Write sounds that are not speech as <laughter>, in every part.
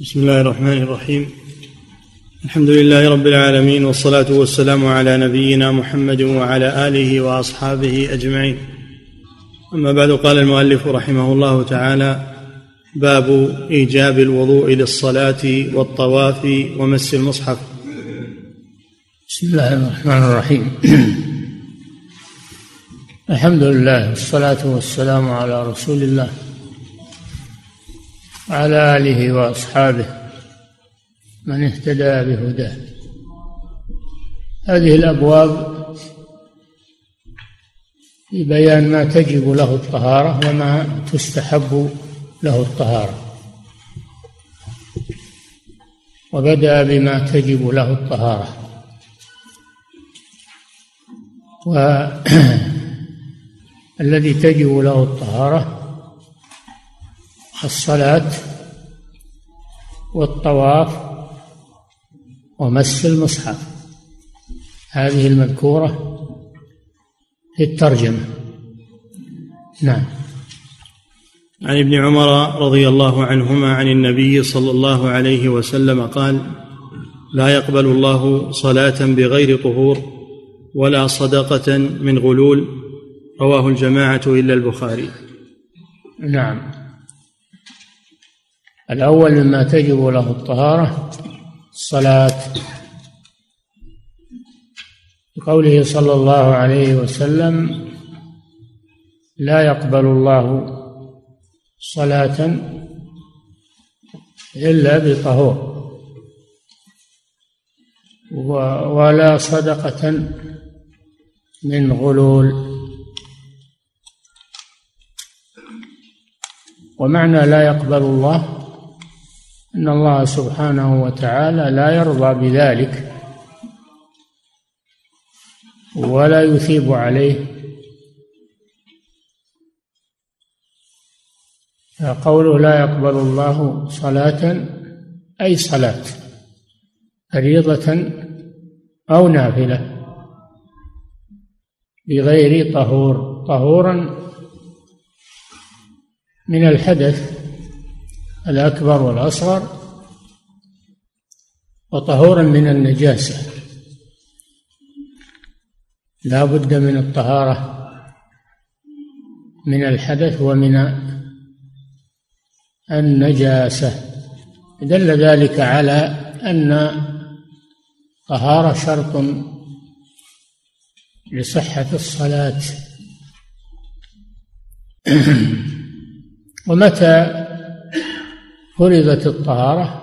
بسم الله الرحمن الرحيم الحمد لله رب العالمين والصلاه والسلام على نبينا محمد وعلى اله واصحابه اجمعين اما بعد قال المؤلف رحمه الله تعالى باب ايجاب الوضوء للصلاه والطواف ومس المصحف بسم الله الرحمن الرحيم الحمد لله والصلاه والسلام على رسول الله وعلى آله وأصحابه من اهتدى بهداه. هذه الأبواب في بيان ما تجب له الطهارة وما تستحب له الطهارة. وبدأ بما تجب له الطهارة. والذي <clears throat> تجب له الطهارة الصلاة والطواف ومس المصحف. هذه المذكورة في الترجمة نعم. عن ابن عمر رضي الله عنهما عن النبي صلى الله عليه وسلم قال لا يقبل الله صلاة بغير طهور ولا صدقة من غلول. رواه الجماعة إلا البخاري. نعم. الأول مما تجب له الطهارة الصلاة. بقوله صلى الله عليه وسلم لا يقبل الله صلاة إلا بطهور ولا صدقة من غلول. ومعنى لا يقبل الله إن الله سبحانه وتعالى لا يرضى بذلك ولا يثيب عليه. قوله لا يقبل الله صلاة أي صلاة؟ فريضة أو نافلة؟ بغير طهور. طهورا من الحدث الأكبر والأصغر وطهورا من النجاسة. لا بد من الطهارة من الحدث ومن النجاسة. دل ذلك على أن طهارة شرط لصحة الصلاة. <clears throat> ومتى فرضت الطهارة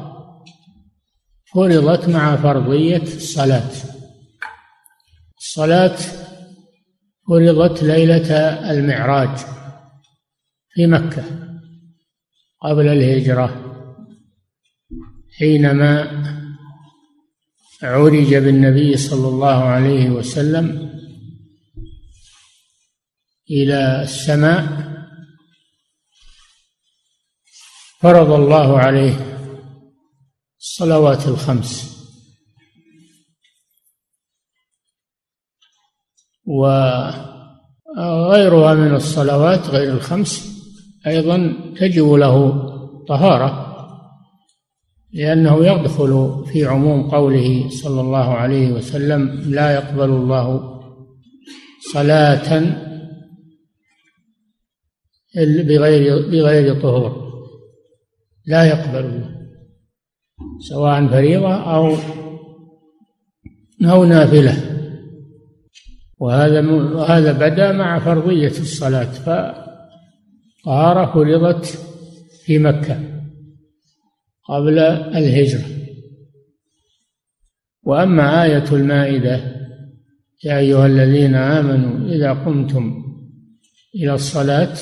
فرضت مع فرضية الصلاة. الصلاة فرضت ليلة المعراج في مكة قبل الهجرة حينما عرج بالنبي صلى الله عليه وسلم إلى السماء فرض الله عليه الصلوات الخمس. وغيرها من الصلوات غير الخمس أيضا تجب له طهارة لأنه يدخل في عموم قوله صلى الله عليه وسلم لا يقبل الله صلاة بغير بغير طهور. لا يقبل الله سواء فريضة أو أو نافلة. وهذا وهذا بدا مع فرضية الصلاة فطهارة فرضت في مكة قبل الهجرة. وأما آية المائدة يا أيها الذين آمنوا إذا قمتم إلى الصلاة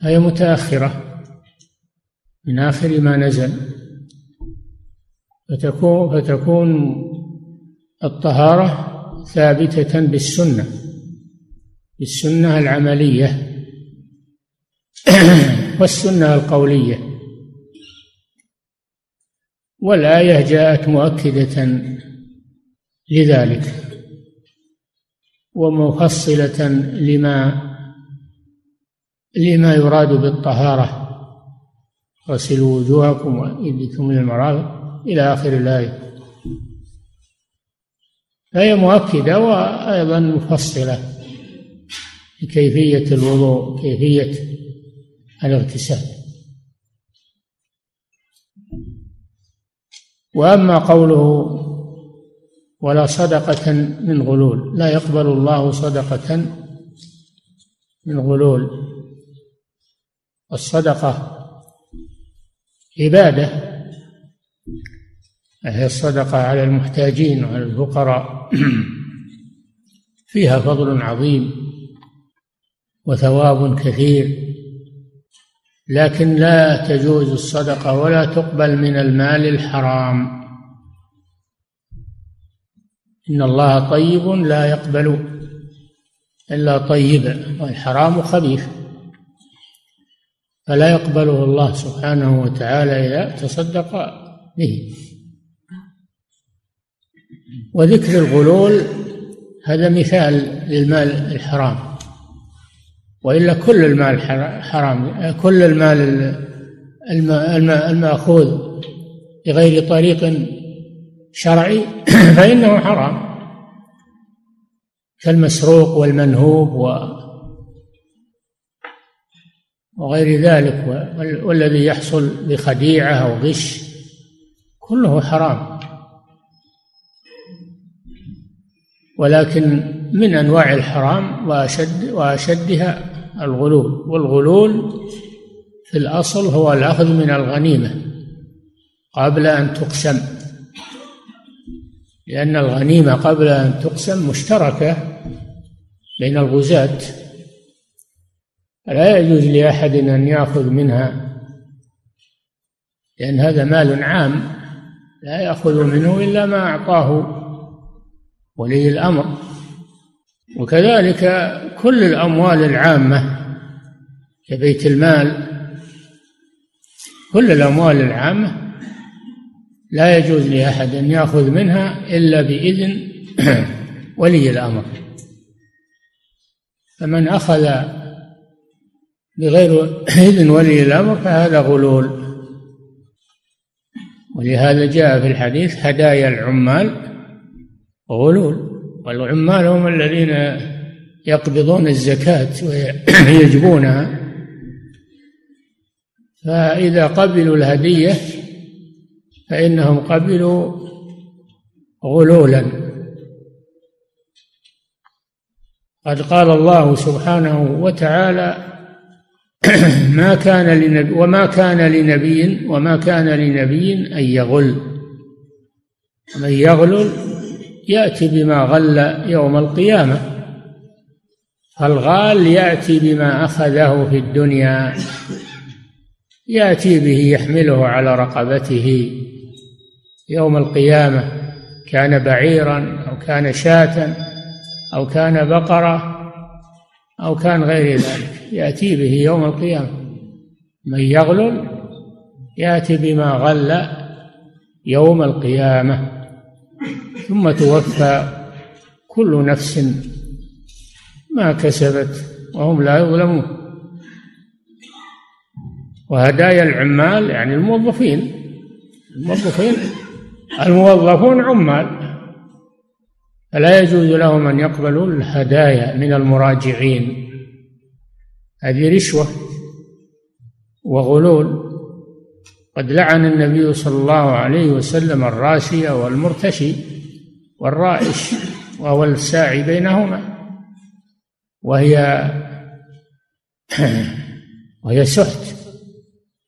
فهي متأخرة. من آخر ما نزل. فتكون فتكون الطهارة ثابتة بالسنة بالسنة العملية. <clears throat> والسنة القولية. والآية جاءت مؤكدة لذلك. ومفصلة لما لما يراد بالطهارة. غسلوا وجوهكم وأيديكم إلى المرافق إلى آخر الآية. فهي مؤكدة وأيضا مفصلة لكيفية الوضوء كيفية الاغتسال. وأما قوله ولا صدقة من غلول لا يقبل الله صدقة من غلول. الصدقة عبادة. هي الصدقة على المحتاجين وعلى الفقراء. <clears throat> فيها فضل عظيم وثواب كثير. لكن لا تجوز الصدقة ولا تقبل من المال الحرام. إن الله طيب لا يقبل إلا طيبا والحرام خبيث فلا يقبله الله سبحانه وتعالى إذا تصدق به. وذكر الغلول هذا مثال للمال الحرام. وإلا كل المال حرام كل المال المأخوذ بغير طريق شرعي <clears throat> فإنه حرام. كالمسروق والمنهوب و وغير ذلك والذي يحصل بخديعة أو غش كله حرام. ولكن من أنواع الحرام وأشد وأشدها الغلول. والغلول في الأصل هو الأخذ من الغنيمة قبل أن تقسم. لأن الغنيمة قبل أن تقسم مشتركة بين الغزاة. لا يجوز لأحد أن يأخذ منها لأن هذا مال عام لا يأخذ منه إلا ما أعطاه ولي الأمر. وكذلك كل الأموال العامة كبيت المال كل الأموال العامة لا يجوز لأحد أن يأخذ منها إلا بإذن <clears throat> ولي الأمر. فمن أخذ بغير إذن ولي الأمر فهذا غلول. ولهذا جاء في الحديث هدايا العمال غلول. والعمال هم الذين يقبضون الزكاة ويجبونها. فإذا قبلوا الهدية فإنهم قبلوا غلولا. قد قال الله سبحانه وتعالى <coughs> ما كان لنبي وما كان لنبي وما كان لنبي أن يغل. من يغلل يأتي بما غل يوم القيامة. فالغال يأتي بما أخذه في الدنيا. يأتي به يحمله على رقبته. يوم القيامة كان بعيرا أو كان شاة أو كان بقرة أو كان غير ذلك. يأتي به يوم القيامة. من يغلل يأتي بما غل يوم القيامة. ثم توفى كل نفس ما كسبت وهم لا يظلمون. وهدايا العمال يعني الموظفين. الموظفين الموظفون عمال. فلا يجوز لهم أن يقبلوا الهدايا من المراجعين. هذه رشوة وغلول. قد لعن النبي صلى الله عليه وسلم الراشي والمرتشي والرائش وهو الساعي بينهما وهي <clears throat> وهي سحت.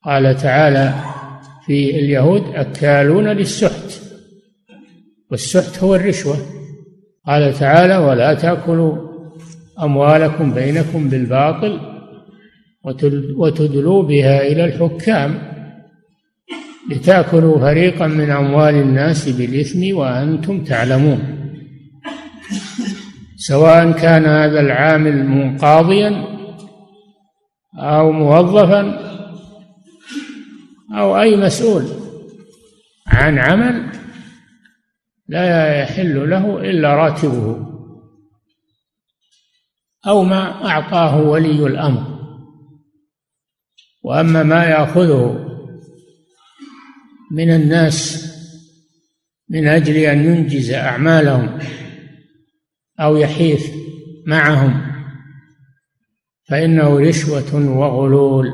قال تعالى في اليهود أكالون للسحت والسحت هو الرشوة. قال تعالى ولا تأكلوا أموالكم بينكم بالباطل وتدلوا بها إلى الحكام لتأكلوا فريقا من أموال الناس بالإثم وأنتم تعلمون. سواء كان هذا العامل منقاضيا أو موظفا أو أي مسؤول عن عمل لا يحل له إلا راتبه أو ما أعطاه ولي الأمر. وأما ما يأخذه من الناس من أجل أن ينجز أعمالهم أو يحيف معهم فإنه رشوة وغلول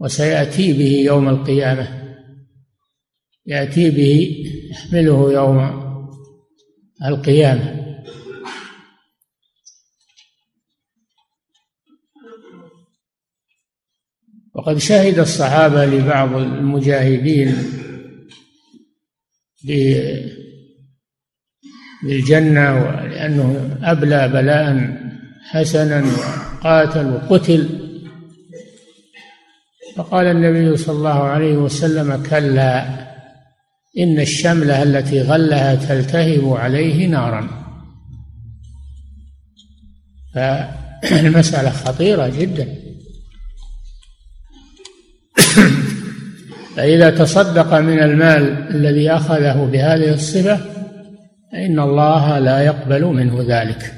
وسيأتي به يوم القيامة. يأتي به يحمله يوم القيامة. وقد شهد الصحابة لبعض المجاهدين بالجنة لأنه أبلى بلاء حسنا وقاتل وقتل. فقال النبي صلى الله عليه وسلم كلا إن الشملة التي غلها تلتهب عليه نارا. فالمسألة خطيرة جدا. فإذا تصدق من المال الذي أخذه بهذه الصفة فإن الله لا يقبل منه ذلك.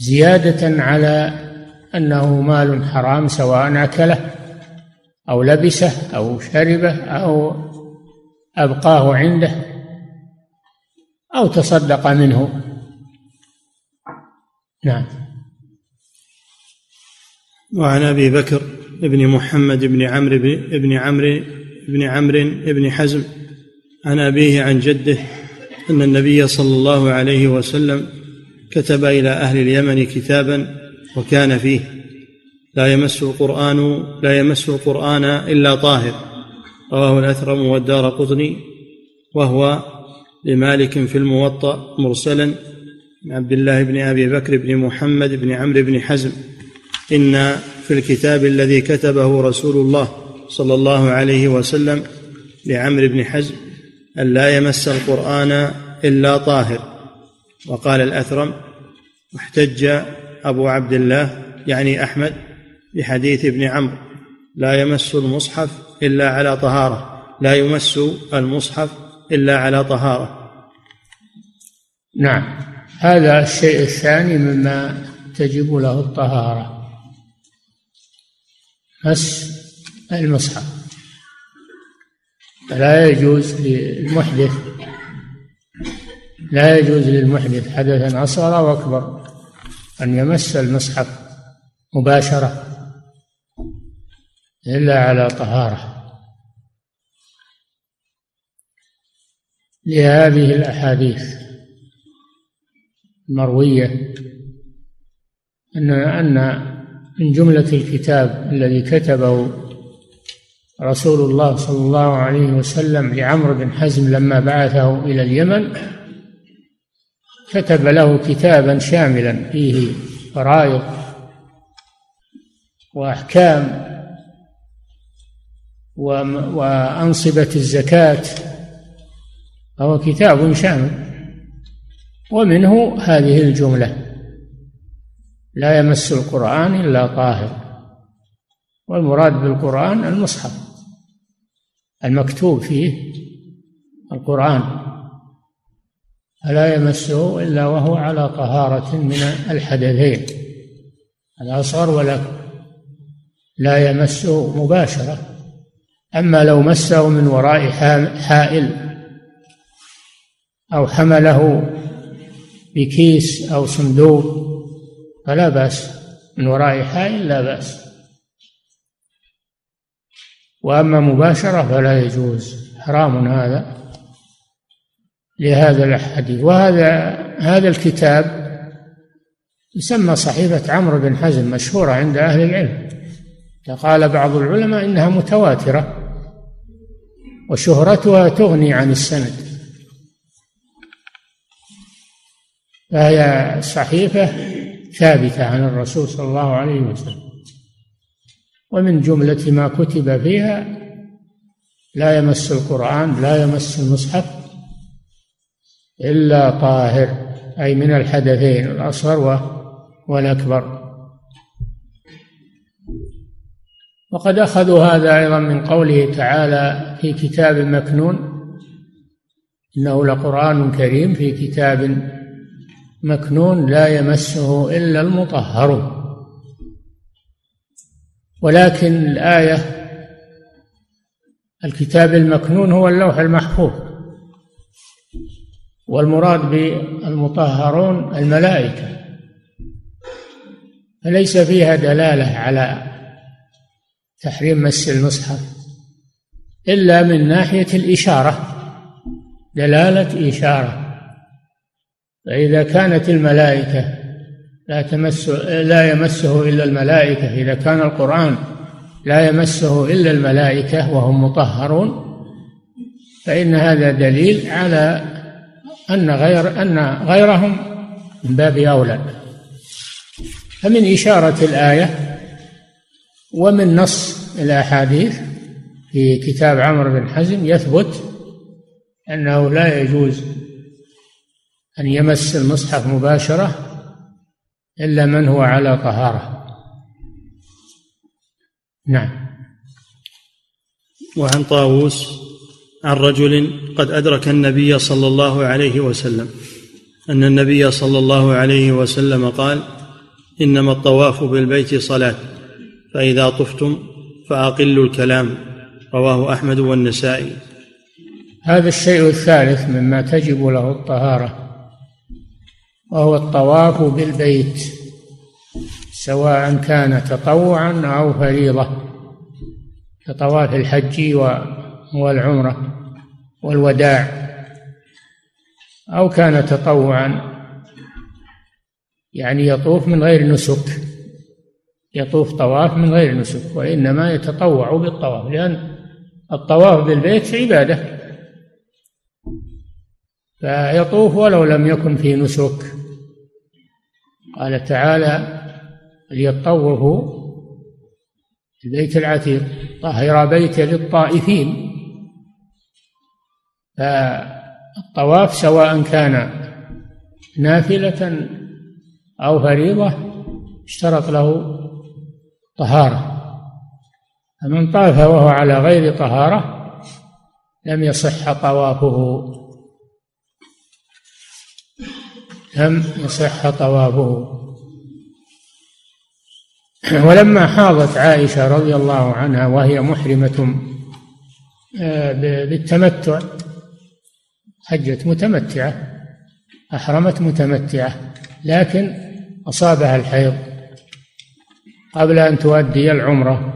زيادة على أنه مال حرام سواء أكله أو لبسه أو شربه أو أبقاه عنده أو تصدق منه. نعم. وعن أبي بكر بن محمد بن عمرو بن عمرو بن عمرو بن حزم. عن أبيه عن جده أن النبي صلى الله عليه وسلم كتب إلى أهل اليمن كتابا وكان فيه. لا يمس القرآن لا يمس القرآن إلا طاهر. رواه الأثرم والدار قطني. وهو لمالك في الموطأ مرسلا عبد الله بن أبي بكر بن محمد بن عمرو بن حزم. إن في الكتاب الذي كتبه رسول الله صلى الله عليه وسلم لعمرو بن حزم أن لا يمس القرآن إلا طاهر. وقال الأثرم احتج أبو عبد الله يعني أحمد بحديث ابن عمرو لا يمس المصحف إلا على طهارة. لا يمس المصحف إلا على طهارة. نعم. هذا الشيء الثاني مما تجب له الطهارة. مس المصحف فلا يجوز للمحدث لا يجوز للمحدث حدثا أصغر وأكبر أن يمس المصحف مباشرة إلا على طهارة. لهذه الأحاديث المروية أن أن من جملة الكتاب الذي كتبه رسول الله صلى الله عليه وسلم لعمرو بن حزم لما بعثه إلى اليمن كتب له كتابا شاملا فيه فرائض وأحكام وأنصبة الزكاة فهو كتاب شامل. ومنه هذه الجملة. لا يمس القرآن إلا طاهر. والمراد بالقرآن المصحف المكتوب فيه القرآن. فلا يمسه إلا وهو على طهارة من الحدثين. الأصغر والأكبر لا يمسه مباشرة. أما لو مسه من وراء حائل أو حمله بكيس أو صندوق فلا بأس. من وراء حائل لا بأس. وأما مباشرة فلا يجوز. حرام هذا لهذا الحديث. وهذا هذا الكتاب يسمى صحيفة عمرو بن حزم مشهورة عند أهل العلم. قال بعض العلماء إنها متواترة وشهرتها تغني عن السند. فهي صحيفة ثابتة عن الرسول صلى الله عليه وسلم. ومن جملة ما كتب فيها لا يمس القرآن لا يمس المصحف إلا طاهر أي من الحدثين الأصغر والأكبر. وقد أخذوا هذا أيضا من قوله تعالى في كتاب مكنون إنه لقرآن كريم في كتاب مكنون لا يمسه إلا المطهرون ولكن الآية الكتاب المكنون هو اللوح المحفوظ. والمراد بالمطهرون الملائكة. فليس فيها دلالة على تحريم مس المصحف إلا من ناحية الإشارة دلالة إشارة. فإذا كانت الملائكة لا تمس لا يمسه إلا الملائكة إذا كان القرآن لا يمسه إلا الملائكة وهم مطهرون فإن هذا دليل على أن غير أن غيرهم من باب أولى. فمن إشارة الآية ومن نص الأحاديث في كتاب عمرو بن حزم يثبت أنه لا يجوز أن يمس المصحف مباشرة إلا من هو على طهارة. نعم. وعن طاووس عن رجل قد أدرك النبي صلى الله عليه وسلم أن النبي صلى الله عليه وسلم قال إنما الطواف بالبيت صلاة فإذا طفتم فأقلوا الكلام رواه أحمد والنسائي. هذا الشيء الثالث مما تجب له الطهارة. وهو الطواف بالبيت سواء كان تطوعا أو فريضة كطواف الحج والعمرة والوداع أو كان تطوعا يعني يطوف من غير نسك يطوف طواف من غير نسك وإنما يتطوع بالطواف لأن الطواف بالبيت عبادة فيطوف ولو لم يكن في نسك. قال تعالى ليطوفوا البيت العتيق طهر بيت للطائفين. فالطواف سواء كان نافلة أو فريضة اشترط له طهارة. فمن طاف وهو على غير طهارة لم يصح طوافه. لم يصح طوافه ولما حاضت عائشة رضي الله عنها وهي محرمة آه، بالتمتع حجت متمتعة أحرمت متمتعة لكن أصابها الحيض قبل أن تؤدي العمرة.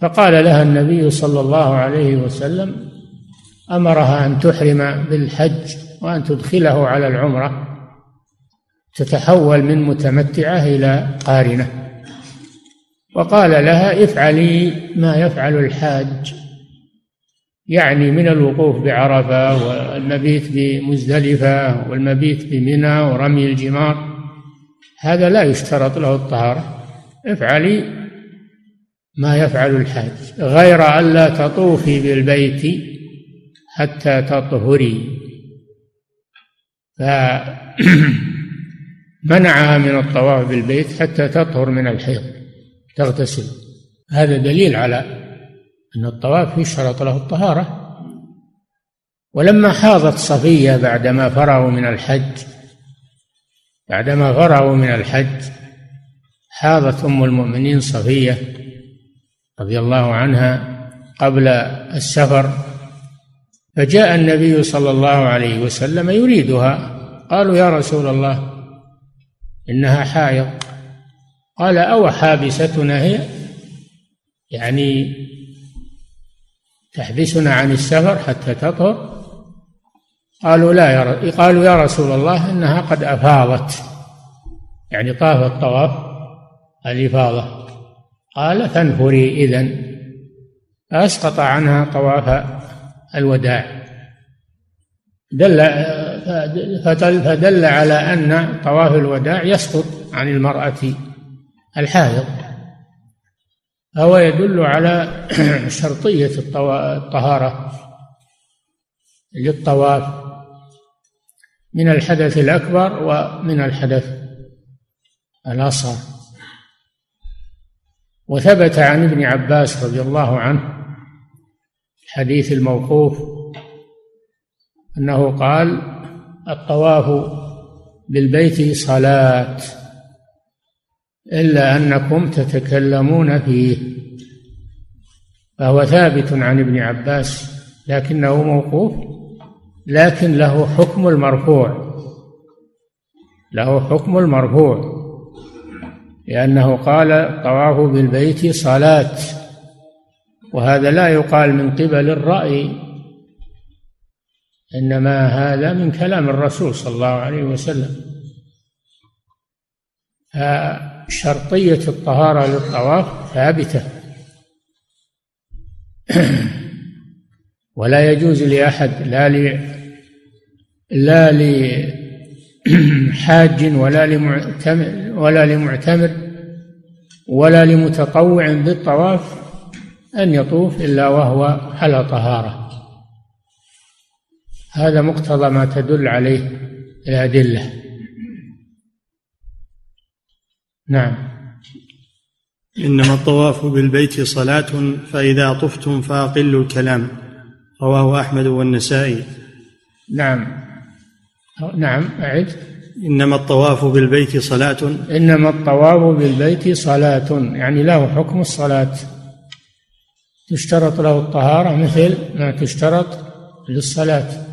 فقال لها النبي صلى الله عليه وسلم أمرها أن تحرم بالحج وأن تدخله على العمرة. تتحول من متمتعة إلى قارنة. وقال لها افعلي ما يفعل الحاج. يعني من الوقوف بعرفة والمبيت بمزدلفة والمبيت بمنى ورمي الجمار. هذا لا يشترط له الطهارة. افعلي ما يفعل الحاج. غير ألا تطوفي بالبيت حتى تطهري. ف <clears throat> منعها من الطواف بالبيت حتى تطهر من الحيض تغتسل. هذا دليل على أن الطواف يشترط له الطهارة. ولما حاضت صفية بعدما فرغوا من الحج بعدما فرغوا من الحج حاضت أم المؤمنين صفية رضي الله عنها قبل السفر فجاء النبي صلى الله عليه وسلم يريدها. قالوا يا رسول الله إنها حائض. قال أو حابستنا هي؟ يعني تحبسنا عن السفر حتى تطهر. قالوا لا يا قالوا يا رسول الله إنها قد أفاضت. يعني طافت طواف الإفاضة. قال فانفري إذن. فأسقط عنها طواف الوداع. دل فدل, على أن طواف الوداع يسقط عن المرأة الحائض. فهو يدل على <clears throat> شرطية الطهارة للطواف من الحدث الأكبر ومن الحدث الأصغر. وثبت عن ابن عباس رضي الله عنه الحديث الموقوف أنه قال الطواف بالبيت صلاة إلا أنكم تتكلمون فيه فهو ثابت عن ابن عباس لكنه موقوف لكن له حكم المرفوع له حكم المرفوع لأنه قال طواف بالبيت صلاة وهذا لا يقال من قبل الرأي إنما هذا من كلام الرسول صلى الله عليه وسلم. فشرطية الطهارة للطواف ثابتة. ولا يجوز لأحد لا ل لا لحاج ولا لمعتمر ولا لمعتمر ولا لمتطوع بالطواف أن يطوف إلا وهو على طهارة. هذا مقتضى ما تدل عليه الأدلة. نعم. إنما الطواف بالبيت صلاة فإذا طفتم فأقلوا الكلام. رواه أحمد والنسائي. نعم. نعم أعد. إنما الطواف بالبيت صلاة. إنما الطواف بالبيت صلاة يعني له حكم الصلاة. تشترط له الطهارة مثل ما تشترط للصلاة.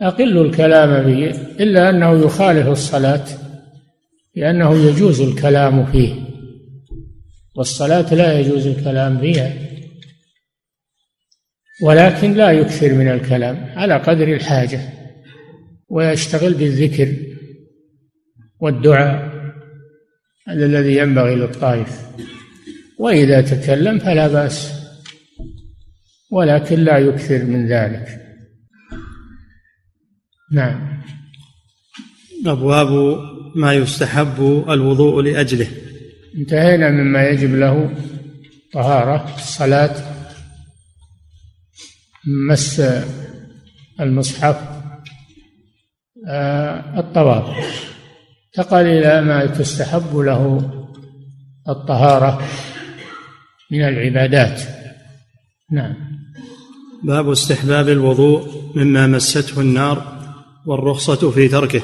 أقل الكلام به إلا أنه يخالف الصلاة لأنه يجوز الكلام فيه والصلاة لا يجوز الكلام فيها ولكن لا يكثر من الكلام على قدر الحاجة ويشتغل بالذكر والدعاء هذا الذي ينبغي للطائف وإذا تكلم فلا بأس ولكن لا يكثر من ذلك. نعم. أبواب ما يستحب الوضوء لأجله. انتهينا مما يجب له طهارة الصلاة مس المصحف آه، الطواف. انتقل إلى ما تستحب له الطهارة من العبادات. نعم. باب استحباب الوضوء مما مسته النار. والرخصة في تركه.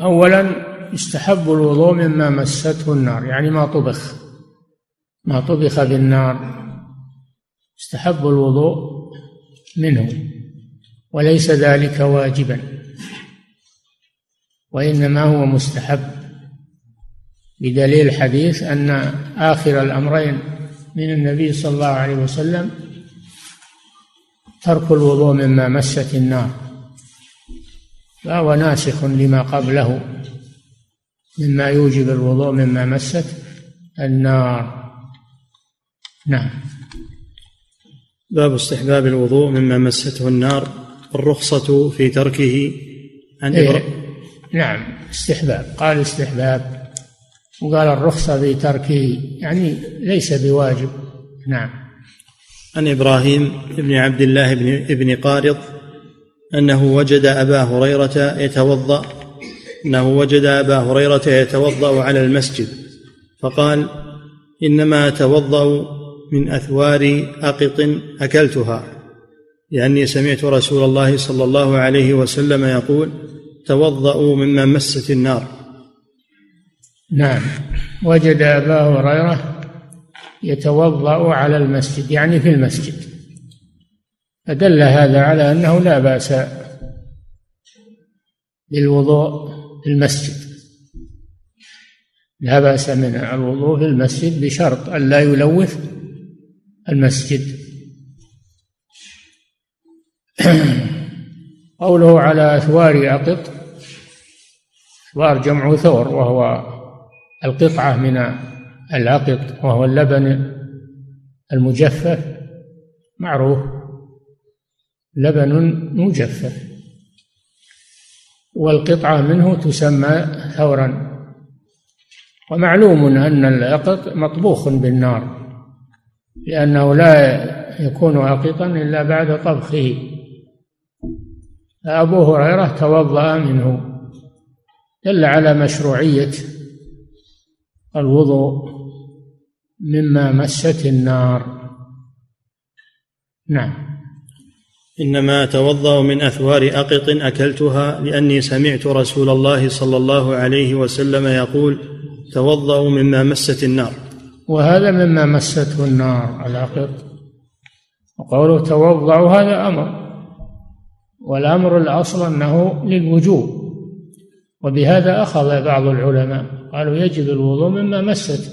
أولا يستحب الوضوء مما مسته النار يعني ما طبخ. ما طبخ بالنار يستحب الوضوء منه. وليس ذلك واجبا. وإنما هو مستحب. بدليل حديث أن آخر الأمرين من النبي صلى الله عليه وسلم ترك الوضوء مما مست النار. فهو ناسخ لما قبله مما يوجب الوضوء مما مست النار. نعم. باب استحباب الوضوء مما مسته النار الرخصة في تركه عن إيه. نعم استحباب. قال استحباب. وقال الرخصة في تركه يعني ليس بواجب. نعم. عن إبراهيم بن عبد الله بن ابن قارض أنه وجد أبا هريرة يتوضأ أنه وجد أبا هريرة يتوضأ على المسجد. فقال إنما أتوضأ من أثوار أقط أكلتها لأني سمعت رسول الله صلى الله عليه وسلم يقول توضأوا مما مست النار. نعم. وجد أبا هريرة يتوضأ على المسجد يعني في المسجد. فدل هذا على أنه لا بأس بالوضوء في المسجد. لا بأس من الوضوء في المسجد بشرط أن لا يلوث المسجد. <clears throat> قوله على أثوار أقط أثوار جمع ثور وهو القطعة من العقط وهو اللبن المجفف معروف. لبن مجفف والقطعة منه تسمى ثورا. ومعلوم أن العقط مطبوخ بالنار لأنه لا يكون عقيقا إلا بعد طبخه. أبو هريرة توضأ منه دل على مشروعية الوضوء مما مست النار. نعم. إنما اتوضا من أثوار أقط أكلتها لأني سمعت رسول الله صلى الله عليه وسلم يقول توضأوا مما مست النار. وهذا مما مسته النار العقط وقوله توضأوا هذا أمر. والأمر الأصل أنه للوجوب. وبهذا أخذ بعض العلماء. قالوا يجب الوضوء مما مست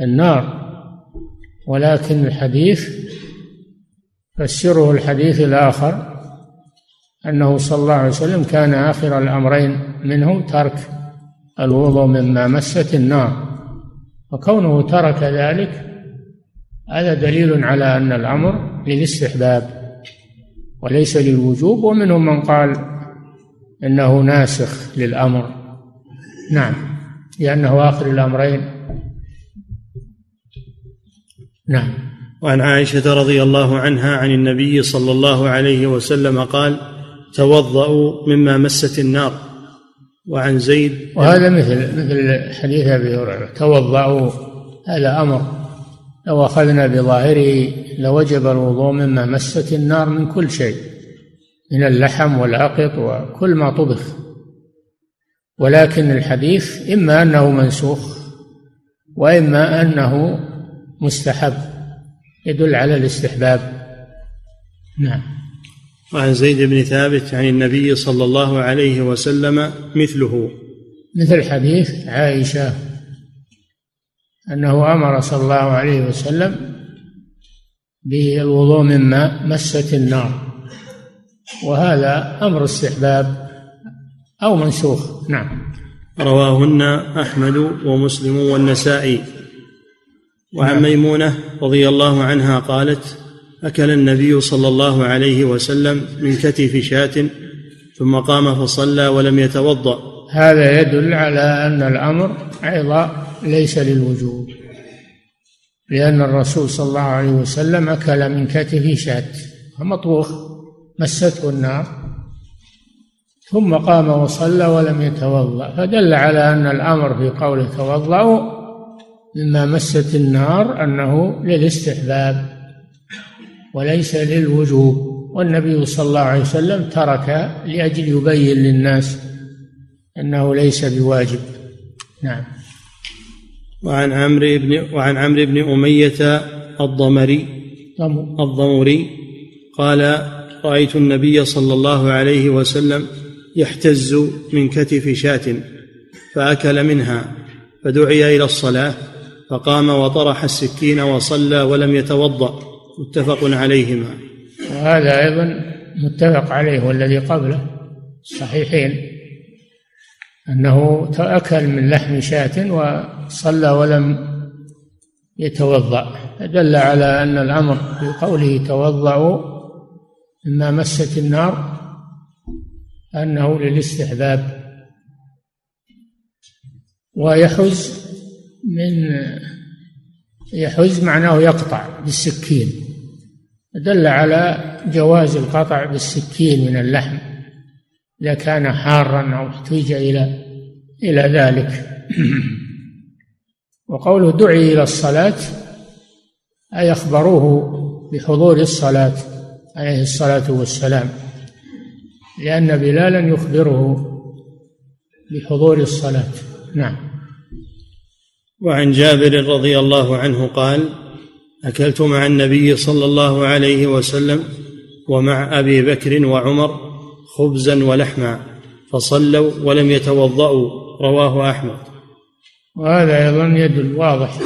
النار. ولكن الحديث فسره الحديث الآخر أنه صلى الله عليه وسلم كان آخر الأمرين منه ترك الوضوء مما مست النار وكونه ترك ذلك هذا دليل على أن الأمر للاستحباب وليس للوجوب ومنهم من قال إنه ناسخ للأمر. نعم لأنه آخر الأمرين. نعم. وعن عائشة رضي الله عنها عن النبي صلى الله عليه وسلم قال توضأوا مما مست النار. وعن زيد وهذا مثل مثل حديث أبي هريرة توضأوا هذا أمر. لو أخذنا بظاهره لوجب الوضوء مما مست النار من كل شيء من اللحم والعقط وكل ما طبخ. ولكن الحديث إما أنه منسوخ وإما أنه مستحب. يدل على الاستحباب. نعم. وعن زيد بن ثابت عن النبي صلى الله عليه وسلم مثله. مثل حديث عائشة أنه أمر صلى الله عليه وسلم بالوضوء مما مست النار. وهذا أمر استحباب أو منسوخ. نعم. رواهن احمد ومسلم والنسائي وعن نعم. رضي الله عنها قالت أكل النبي صلى الله عليه وسلم من كتف شاة ثم قام فصلى ولم يتوضأ. هذا يدل على أن الأمر أيضا ليس للوجوب لأن الرسول صلى الله عليه وسلم أكل من كتف شاة مطبوخ مسته النار. ثم قام وصلى ولم يتوضأ فدل على أن الأمر في قوله توضأوا مما مست النار أنه للاستحباب وليس للوجوب. والنبي صلى الله عليه وسلم ترك لأجل يبين للناس أنه ليس بواجب. نعم. وعن عمرو بن وعن عمرو بن أمية الضمري. الضمري قال رأيت النبي صلى الله عليه وسلم يحتز من كتف شاة فأكل منها فدعي إلى الصلاة فقام وطرح السكين وصلى ولم يتوضأ متفق عليهما. وهذا أيضا متفق عليه والذي قبله صحيحين أنه أكل من لحم شاة وصلى ولم يتوضأ. دل على أن الأمر في قوله توضأوا مما مست النار أنه للاستحباب. ويحز من يحز معناه يقطع بالسكين. دل على جواز القطع بالسكين من اللحم إذا كان حارا أو احتيج إلى إلى ذلك. <clears throat> وقوله دعي إلى الصلاة أي أخبروه بحضور الصلاة عليه الصلاة والسلام. لأن بلالا يخبره بحضور الصلاة. نعم. وعن جابر رضي الله عنه قال أكلت مع النبي صلى الله عليه وسلم ومع أبي بكر وعمر خبزا ولحما فصلوا ولم يتوضأوا رواه أحمد. وهذا أيضا يدل واضح.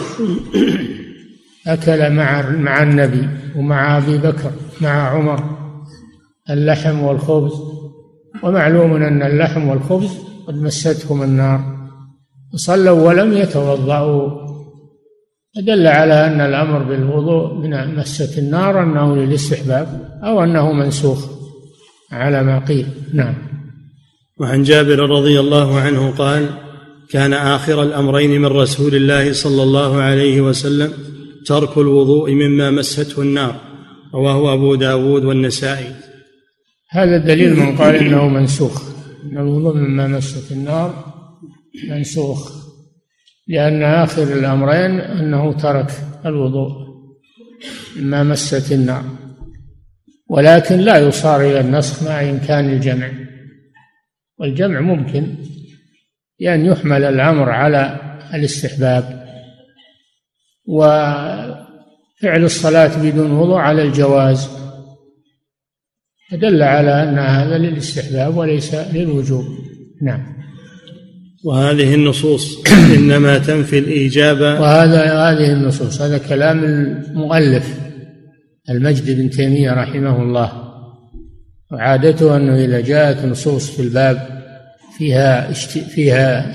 أكل مع مع النبي ومع أبي بكر مع عمر اللحم والخبز. ومعلوم أن اللحم والخبز قد مستهم النار. صلوا ولم يتوضأوا دل على أن الأمر بالوضوء من مسة النار أنه للاستحباب أو أنه منسوخ على ما قيل. نعم. وعن جابر رضي الله عنه قال كان آخر الأمرين من رسول الله صلى الله عليه وسلم ترك الوضوء مما مسته النار. رواه أبو داود والنسائي. هذا دليل من قال إنه منسوخ. أن الوضوء مما مسته النار منسوخ لأن آخر الأمرين أنه ترك الوضوء مما مست النار ولكن لا يصار إلى النسخ مع إمكان الجمع. والجمع ممكن بأن يحمل الأمر على الاستحباب فعل الصلاة بدون وضوء على الجواز فدل على أن هذا للاستحباب وليس للوجوب. نعم. وهذه النصوص <coughs> إنما تنفي الإيجاب. وهذا هذه النصوص هذا كلام المؤلف المجد بن تيمية رحمه الله. وعادته أنه إذا جاءت نصوص في الباب فيها فيها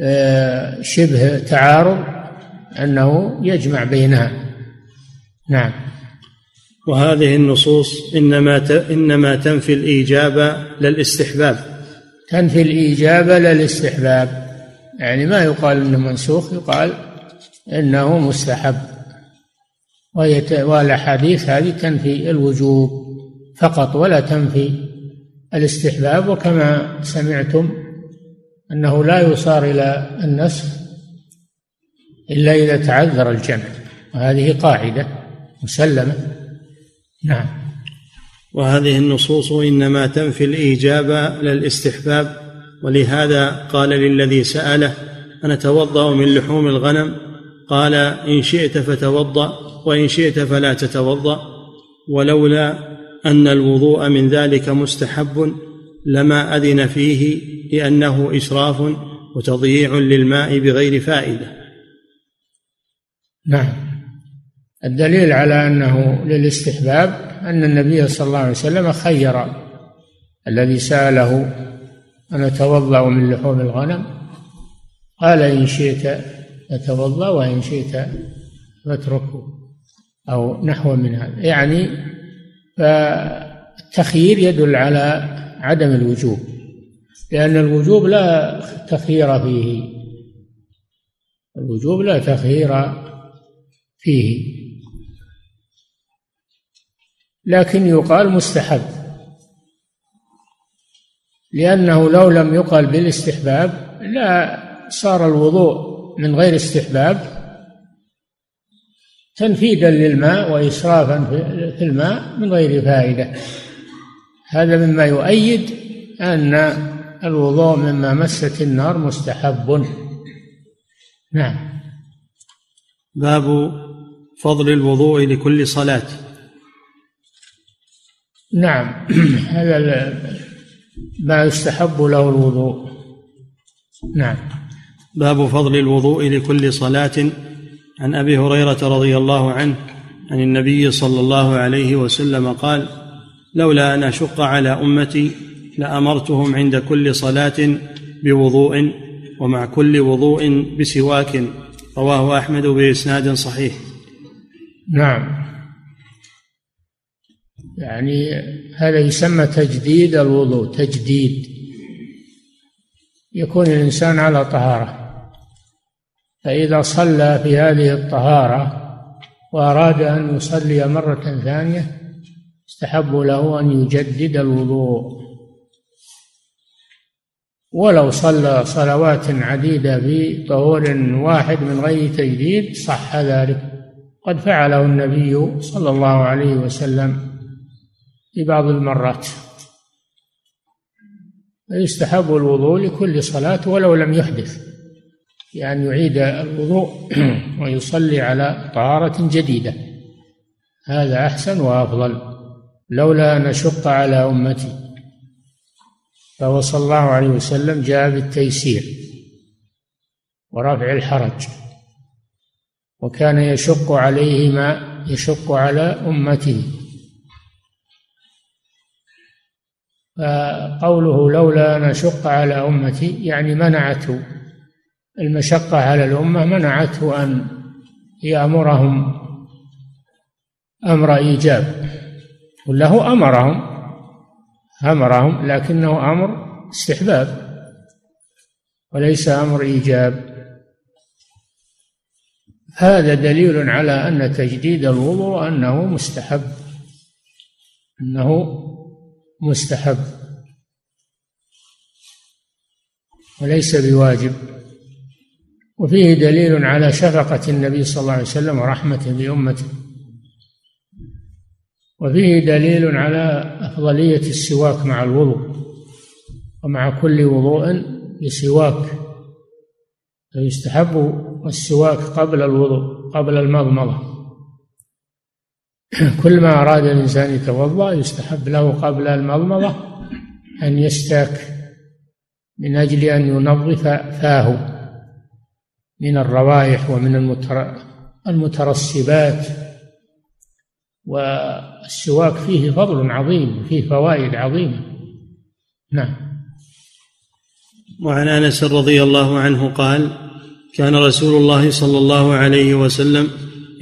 آه، شبه تعارض أنه يجمع بينها. نعم. وهذه النصوص إنما إنما تنفي الإيجاب للاستحباب. تنفي الإيجاب للاستحباب يعني ما يقال إنه منسوخ يقال إنه مستحب. والأحاديث هذه تنفي الوجوب فقط ولا تنفي الاستحباب. وكما سمعتم أنه لا يصار إلى النسخ إلا إذا تعذر الجمع. وهذه قاعدة مسلمة. نعم. وهذه النصوص إنما تنفي الإيجاب لا الاستحباب ولهذا قال للذي سأله أنا اتوضا من لحوم الغنم؟ قال إن شئت فتوضأ وإن شئت فلا تتوضأ. ولولا أن الوضوء من ذلك مستحب لما أذن فيه لأنه إسراف وتضييع للماء بغير فائدة. نعم. الدليل على أنه للاستحباب أن النبي صلى الله عليه وسلم خير الذي سأله أن أتوضأ من لحوم الغنم. قال إن شئت فتوضأ وإن شئت فاتركه أو نحو من هذا. يعني فالتخيير يدل على عدم الوجوب لأن الوجوب لا تخيير فيه الوجوب لا تخيير فيه. لكن يقال مستحب. لأنه لو لم يقل بالاستحباب لا صار الوضوء من غير استحباب. تنفيذا للماء وإسرافا في الماء من غير فائدة. هذا مما يؤيد أن الوضوء مما مست النار مستحب. نعم. باب فضل الوضوء لكل صلاة. نعم. <clears throat> هذا ما يستحب له الوضوء. نعم. باب فضل الوضوء لكل صلاة. عن أبي هريرة رضي الله عنه عن النبي صلى الله عليه وسلم قال لولا أن أشق على أمتي لأمرتهم عند كل صلاة بوضوء ومع كل وضوء بسواك. رواه أحمد بإسناد صحيح. نعم. يعني هذا يسمى تجديد الوضوء تجديد. يكون الإنسان على طهارة. فإذا صلى في هذه الطهارة وأراد أن يصلي مرة ثانية استحب له أن يجدد الوضوء. ولو صلى صلوات عديدة في طهور واحد من غير تجديد صح ذلك. قد فعله النبي صلى الله عليه وسلم. في بعض المرات. فيستحب الوضوء لكل صلاة ولو لم يحدث يعني يعيد الوضوء <clears throat> ويصلي على طهارة جديدة. هذا أحسن وأفضل. لولا أن أشق على أمتي. فهو صلى الله عليه وسلم جاء بالتيسير ورفع الحرج وكان يشق عليه ما يشق على أمته. فقوله لولا نشق على أمتي يعني منعته المشقة على الأمة منعته أن يأمرهم أمر إيجاب. وله أمرهم أمرهم لكنه أمر استحباب وليس أمر إيجاب. هذا دليل على أن تجديد الوضوء أنه مستحب أنه مستحب. وليس بواجب. وفيه دليل على شفقة النبي صلى الله عليه وسلم ورحمته بأمته وفيه دليل على أفضلية السواك مع الوضوء. ومع كل وضوء بسواك فيستحب السواك قبل الوضوء قبل المضمضة. <clears throat> كل ما أراد الإنسان يتوضأ يستحب له قبل المضمضة أن يستاك من أجل أن ينظف فاه من الروائح ومن المترسبات والسواك فيه فضل عظيم فيه فوائد عظيمة. نعم. وعن أنس رضي الله عنه قال كان رسول الله صلى الله عليه وسلم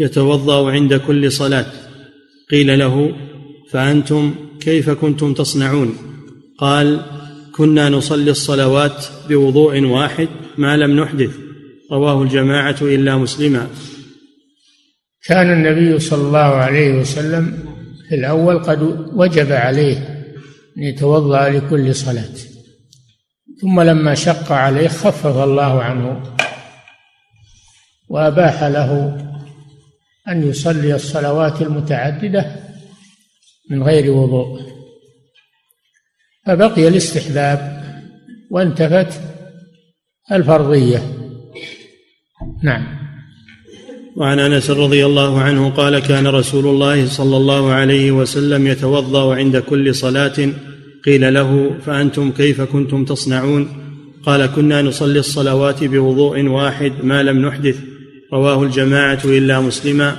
يتوضأ عند كل صلاة. قيل له فأنتم كيف كنتم تصنعون؟ قال كنا نصلي الصلوات بوضوء واحد ما لم نحدث رواه الجماعة إلا مسلما. كان النبي صلى الله عليه وسلم في الأول قد وجب عليه أن يتوضأ لكل صلاة ثم لما شق عليه خفف الله عنه وأباح له أن يصلي الصلوات المتعددة من غير وضوء. فبقي الاستحباب وانتفت الفرضية. نعم. وعن أنس رضي الله عنه قال كان رسول الله صلى الله عليه وسلم يتوضأ عند كل صلاة. قيل له فأنتم كيف كنتم تصنعون؟ قال كنا نصلي الصلوات بوضوء واحد ما لم نحدث. رواه الجماعة إلا مسلما.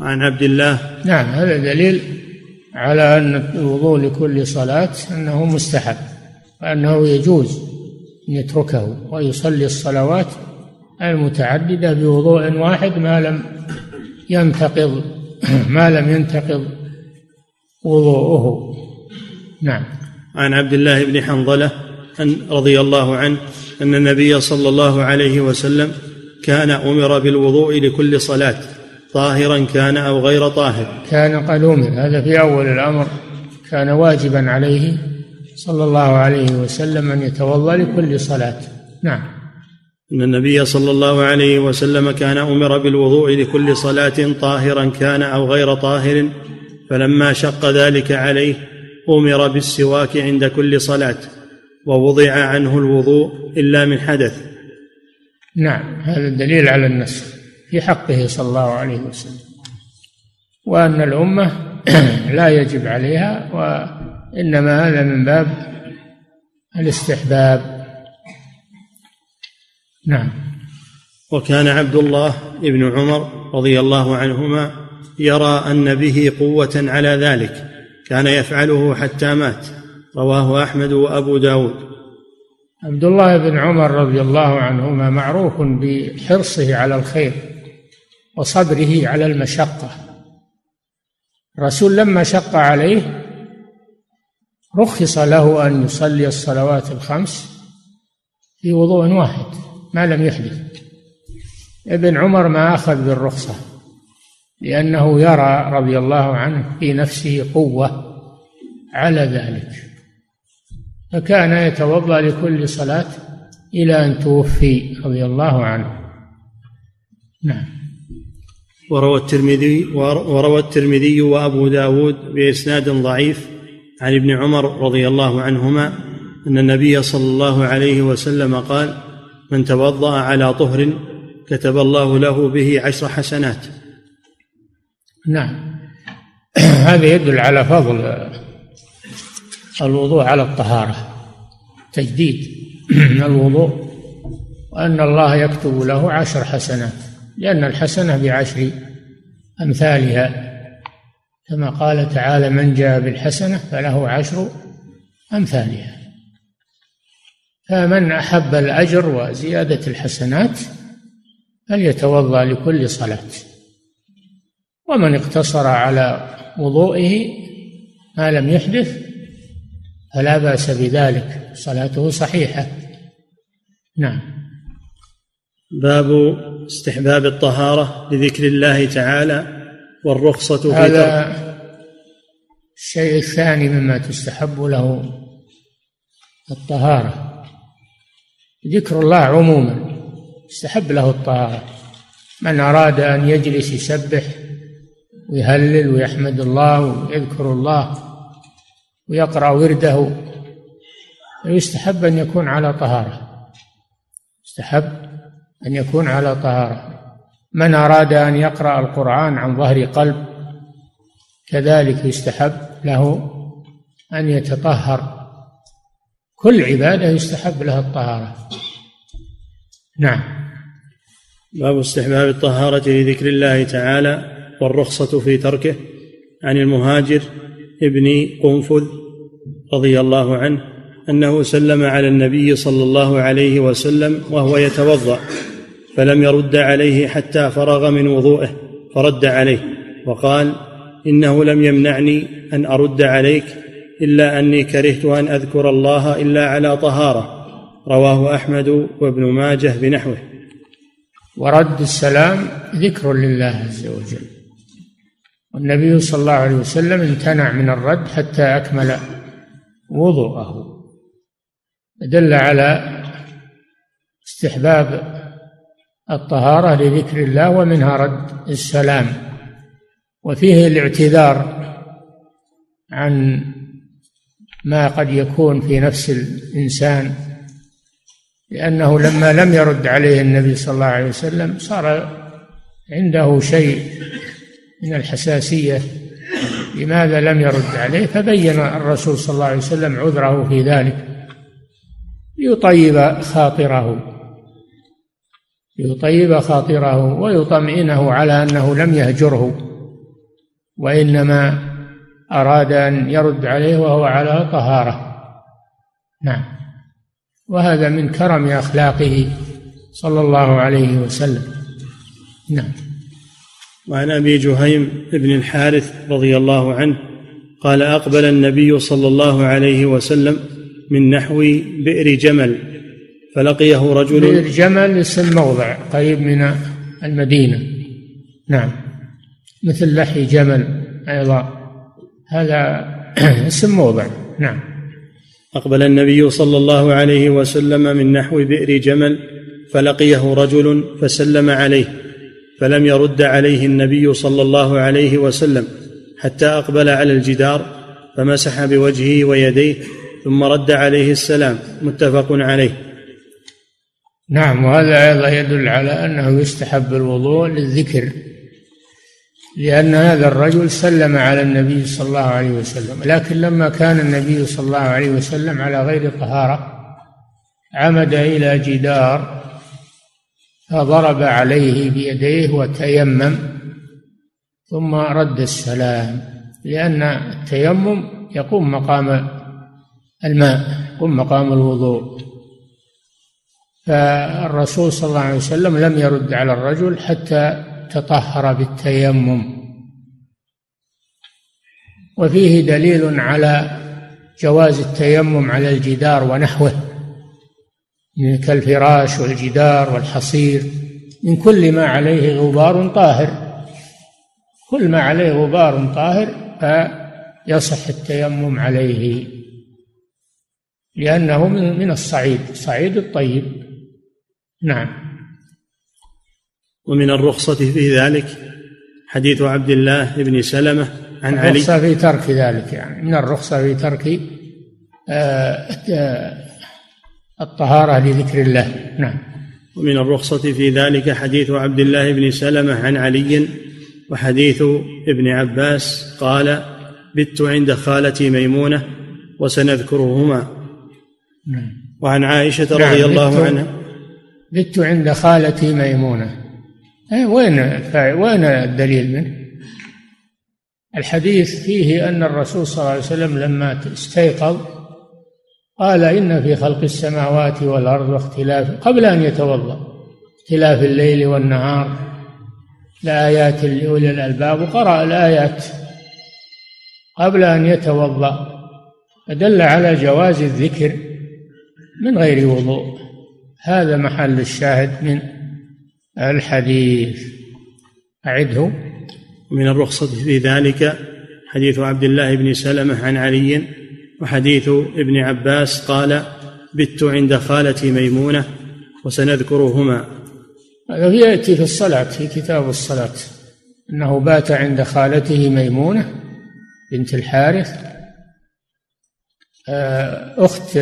عن عبد الله. نعم هذا دليل على أن الوضوء لكل صلاة أنه مستحب وأنه يجوز أن يتركه ويصلي الصلوات المتعددة بوضوء واحد ما لم ينتقض <clears throat> ما لم ينتقض وضوءه. نعم. عن عبد الله بن حنظلة أن رضي الله عنه أن النبي صلى الله عليه وسلم كان أمر بالوضوء لكل صلاة طاهرا كان أو غير طاهر. كان قد أمر هذا في أول الأمر. كان واجبا عليه صلى الله عليه وسلم أن يتوضأ لكل صلاة. نعم. إن النبي صلى الله عليه وسلم كان أمر بالوضوء لكل صلاة طاهرا كان أو غير طاهر فلما شق ذلك عليه أمر بالسواك عند كل صلاة ووضع عنه الوضوء إلا من حدث. نعم هذا الدليل على النسخ في حقه صلى الله عليه وسلم. وأن الأمة <clears throat> لا يجب عليها وإنما هذا من باب الاستحباب. نعم. وكان عبد الله بن عمر رضي الله عنهما يرى أن به قوة على ذلك كان يفعله حتى مات. رواه أحمد وأبو داود. عبد الله بن عمر رضي الله عنهما معروف بحرصه على الخير وصبره على المشقة. الرسول لما شق عليه رخص له أن يصلي الصلوات الخمس في وضوء واحد ما لم يحدث. ابن عمر ما أخذ بالرخصة لأنه يرى رضي الله عنه في نفسه قوة على ذلك. فكان يتوضأ لكل صلاة إلى أن توفي رضي الله عنه. نعم. وروى الترمذي وروى الترمذي وأبو داود بإسناد ضعيف عن ابن عمر رضي الله عنهما أن النبي صلى الله عليه وسلم قال من توضأ على طهر كتب الله له به عشر حسنات. نعم. <clears throat> هذا يدل على فضل الوضوء على الطهارة. تجديد <clears throat> الوضوء وأن الله يكتب له عشر حسنات لأن الحسنة بعشر أمثالها. كما قال تعالى من جاء بالحسنة فله عشر أمثالها. فمن أحب الأجر وزيادة الحسنات فليتوضأ لكل صلاة. ومن اقتصر على وضوئه ما لم يحدث فلا بأس بذلك. صلاته صحيحة. نعم. باب استحباب الطهارة لذكر الله تعالى والرخصة في هذا الشيء الثاني مما تستحب له الطهارة. ذكر الله عموما. يستحب له الطهارة. من أراد أن يجلس يسبح ويهلل ويحمد الله ويذكر الله ويقرأ ورده. يستحب أن يكون على طهارة. يستحب أن يكون على طهارة. من أراد أن يقرأ القرآن عن ظهر قلب كذلك يستحب له أن يتطهر. كل عبادة يستحب لها الطهارة. نعم. باب استحباب الطهارة لذكر الله تعالى والرخصة في تركه عن المهاجر ابن قنفذ رضي الله عنه أنه سلم على النبي صلى الله عليه وسلم وهو يتوضأ فلم يرد عليه حتى فرغ من وضوءه فرد عليه وقال إنه لم يمنعني أن أرد عليك إلا أني كرهت أن أذكر الله إلا على طهارة رواه أحمد وابن ماجه بنحوه. ورد السلام ذكر لله عز وجل. والنبي صلى الله عليه وسلم امتنع من الرد حتى أكمل وضوءه. دل على استحباب الطهارة لذكر الله ومنها رد السلام. وفيه الاعتذار عن ما قد يكون في نفس الإنسان لأنه لما لم يرد عليه النبي صلى الله عليه وسلم صار عنده شيء من الحساسية لماذا لم يرد عليه فبين الرسول صلى الله عليه وسلم عذره في ذلك. ليطيب خاطره ليطيب خاطره ويطمئنه على أنه لم يهجره وإنما أراد أن يرد عليه وهو على طهارة. نعم. وهذا من كرم أخلاقه صلى الله عليه وسلم. نعم. وعن أبي جهيم بن الحارث رضي الله عنه قال أقبل النبي صلى الله عليه وسلم من نحو بئر جمل فلقيه رجل بئر جمل اسم موضع قريب من المدينة. نعم. مثل لحي جمل أيضا. هذا <clears throat> اسم موضع. نعم. أقبل النبي صلى الله عليه وسلم من نحو بئر جمل فلقيه رجل فسلم عليه. فلم يرد عليه النبي صلى الله عليه وسلم حتى أقبل على الجدار فمسح بوجهه ويديه ثم رد عليه السلام متفق عليه. نعم وهذا أيضا يدل على أنه يستحب الوضوء للذكر لأن هذا الرجل سلم على النبي صلى الله عليه وسلم لكن لما كان النبي صلى الله عليه وسلم على غير طهارة عمد إلى جدار فضرب عليه بيديه وتيمم ثم رد السلام لأن التيمم يقوم مقام الماء يقوم مقام الوضوء. فالرسول صلى الله عليه وسلم لم يرد على الرجل حتى تطهر بالتيمم. وفيه دليل على جواز التيمم على الجدار ونحوه. كالفراش والجدار والحصير من كل ما عليه غبار طاهر. كل ما عليه غبار طاهر فيصح التيمم عليه. لأنه من الصعيد صعيد الطيب. نعم. ومن الرخصة في ذلك حديث عبد الله بن سلمة عن علي. الرخصة في ترك ذلك يعني من الرخصة في ترك آه، آه، الطهارة لذكر الله. نعم. ومن الرخصة في ذلك حديث عبد الله بن سلمة عن علي وحديث ابن عباس قال بت عند خالتي ميمونة وسنذكرهما. نعم. وعن عائشة رضي نعم الله عنها. بت عند خالتي ميمونة. أي وين وين الدليل منه؟ الحديث فيه أن الرسول صلى الله عليه وسلم لما استيقظ قال إن في خلق السماوات والأرض واختلاف قبل أن يتوضأ اختلاف الليل والنهار لآيات لأولي الألباب وقرأ الآيات قبل أن يتوضأ فدل على جواز الذكر من غير وضوء. هذا محل الشاهد من الحديث. أعده. من الرخصة في ذلك حديث عبد الله بن سلمة عن علي وحديث ابن عباس قال بت عند خالتي ميمونة وسنذكرهما. هذا يأتي في الصلاة في كتاب الصلاة. أنه بات عند خالته ميمونة بنت الحارث. آه، أخت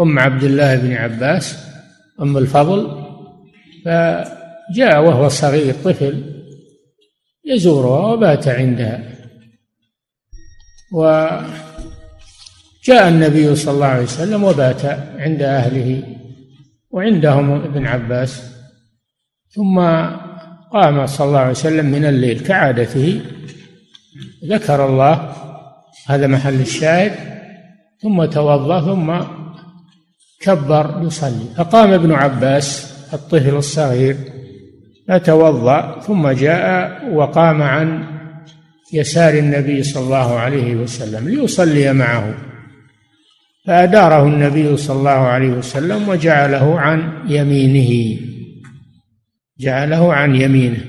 أم عبد الله بن عباس أم الفضل. فجاء وهو صغير طفل يزورها وبات عندها. وجاء النبي صلى الله عليه وسلم وبات عند أهله وعندهم ابن عباس ثم قام صلى الله عليه وسلم من الليل كعادته. ذكر الله هذا محل الشاهد ثم توضأ ثم كبر يصلي. فقام ابن عباس الطفل الصغير فتوضأ ثم جاء وقام عن يسار النبي صلى الله عليه وسلم ليصلي معه. فأداره النبي صلى الله عليه وسلم وجعله عن يمينه جعله عن يمينه.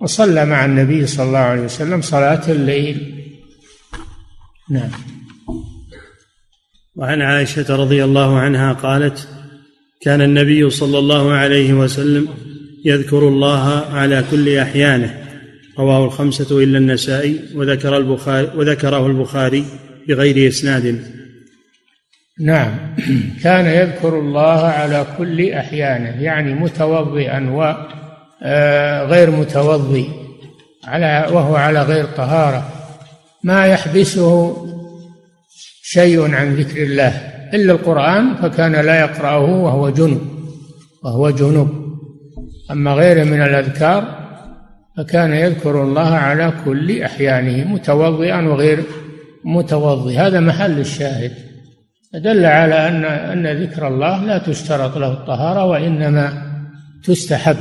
وصلى مع النبي صلى الله عليه وسلم صلاة الليل. نعم. وعن عائشة رضي الله عنها قالت كان النبي صلى الله عليه وسلم يذكر الله على كل أحيانه. رواه الخمسة إلا النسائي وذكر البخاري وذكره البخاري بغير إسناد. نعم. <clears throat> كان يذكر الله على كل أحيانه يعني متوضئا وغير آه، متوضئ على وهو على غير طهارة. ما يحبسه شيء عن ذكر الله إلا القرآن فكان لا يقرأه وهو جنب وهو جنب. أما غيره من الأذكار فكان يذكر الله على كل أحيانه متوضئا وغير متوضئ. هذا محل الشاهد. دل على أن أن ذكر الله لا تشترط له الطهارة وإنما تستحب.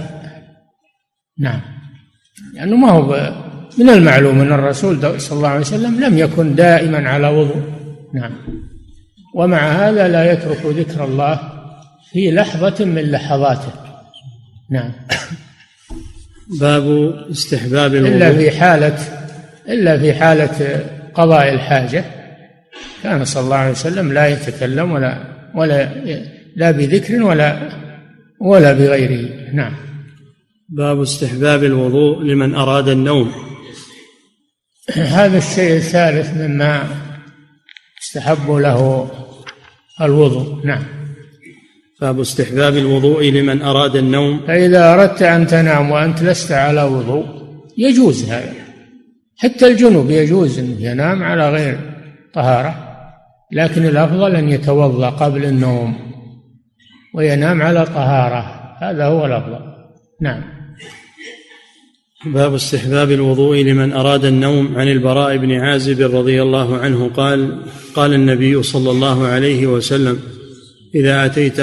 نعم. لأنه ما هو من المعلوم أن الرسول صلى الله عليه وسلم لم يكن دائما على وضوء. نعم. ومع هذا لا يترك ذكر الله في لحظة من لحظاته. نعم. باب استحباب الوضوء. إلا في حالة إلا في حالة قضاء الحاجة. كان صلى الله عليه وسلم لا يتكلم ولا ولا لا بذكر ولا ولا بغيره. نعم. باب استحباب الوضوء لمن أراد النوم. هذا الشيء الثالث مما استحب له الوضوء. نعم. باب استحباب الوضوء لمن أراد النوم. فإذا أردت أن تنام وأنت لست على وضوء يجوز هذا. حتى الجنوب يجوز أنه ينام على غير طهارة لكن الأفضل أن يتوضأ قبل النوم وينام على طهارة هذا هو الأفضل. نعم. باب استحباب الوضوء لمن أراد النوم عن البراء بن عازب رضي الله عنه قال قال النبي صلى الله عليه وسلم إذا أتيت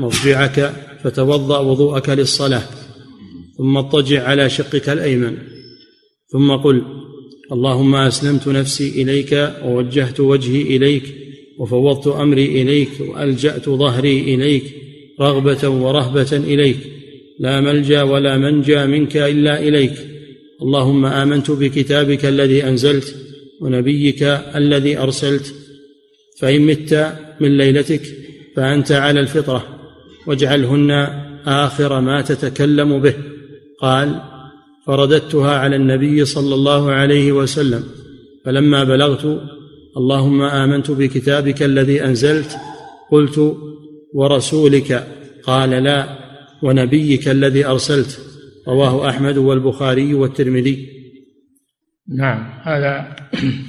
مضجعك فتوضأ وضوءك للصلاة ثم اضطجع على شقك الأيمن ثم قل اللهم أسلمت نفسي إليك ووجهت وجهي إليك وفوضت أمري إليك وألجأت ظهري إليك رغبة ورهبة إليك. لا ملجأ ولا منجأ منك إلا إليك. اللهم آمنت بكتابك الذي أنزلت ونبيك الذي أرسلت. فإن مت من ليلتك فأنت على الفطرة واجعلهن آخر ما تتكلم به. قال فرددتها على النبي صلى الله عليه وسلم. فلما بلغت اللهم آمنت بكتابك الذي أنزلت قلت ورسولك؟ قال لا ونبيك الذي أرسلت. رواه أحمد والبخاري والترمذي. نعم هذا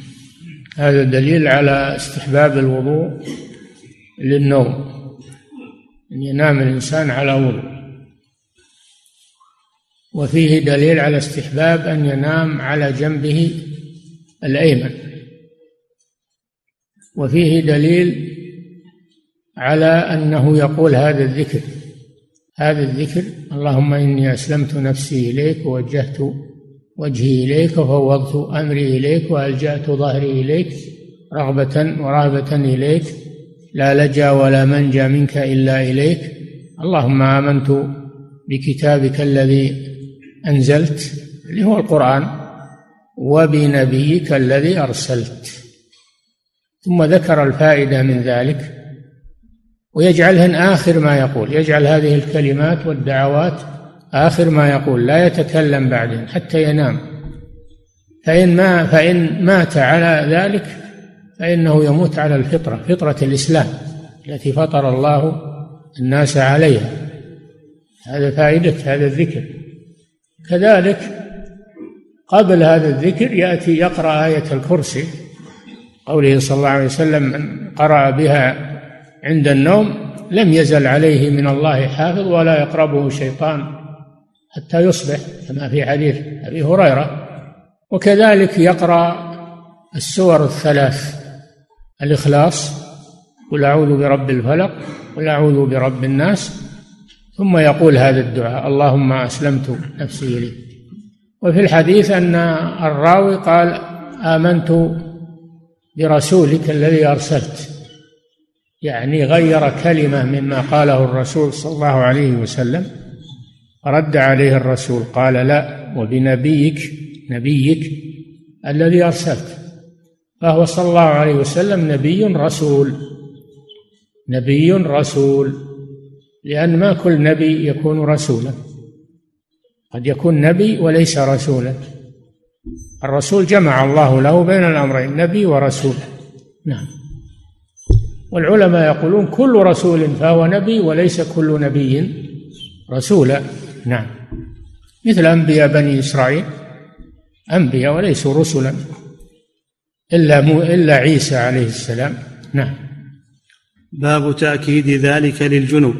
<clears throat> هذا دليل على استحباب الوضوء للنوم أن ينام الإنسان على وضوء. وفيه دليل على استحباب أن ينام على جنبه الأيمن. وفيه دليل على أنه يقول هذا الذكر. هذا الذكر اللهم إني أسلمت نفسي إليك ووجهت وجهي إليك وفوضت أمري إليك وألجأت ظهري إليك رغبة ورهبة إليك. لا لجأ ولا منجأ منك إلا إليك. اللهم آمنت بكتابك الذي أنزلت اللي هو القرآن وبنبيك الذي أرسلت. ثم ذكر الفائدة من ذلك ويجعلهن آخر ما يقول يجعل هذه الكلمات والدعوات آخر ما يقول لا يتكلم بعدين حتى ينام. فإن ما فإن مات على ذلك فإنه يموت على الفطرة فطرة الإسلام التي فطر الله الناس عليها. هذا فائدة هذا الذكر. كذلك قبل هذا الذكر يأتي يقرأ آية الكرسي قوله صلى الله عليه وسلم من قرأ بها عند النوم لم يزل عليه من الله حافظ ولا يقربه شيطان حتى يصبح كما في حديث أبي هريرة. وكذلك يقرأ السور الثلاث الإخلاص قل أعوذ برب الفلق قل أعوذ برب الناس ثم يقول هذا الدعاء اللهم أسلمت نفسي اليك وفي الحديث أن الراوي قال آمنت برسولك الذي أرسلت. يعني غير كلمة مما قاله الرسول صلى الله عليه وسلم. رد عليه الرسول قال لا وبنبيك نبيك الذي أرسلت. فهو صلى الله عليه وسلم نبي رسول نبي رسول. لأن ما كل نبي يكون رسولا. قد يكون نبي وليس رسولا. الرسول جمع الله له بين الأمرين نبي ورسول. نعم. والعلماء يقولون كل رسول فهو نبي وليس كل نبي رسولا. نعم. مثل أنبياء بني إسرائيل أنبياء وليسوا رسلا. إلا إلا عيسى عليه السلام. نعم. باب تأكيد ذلك للجنوب.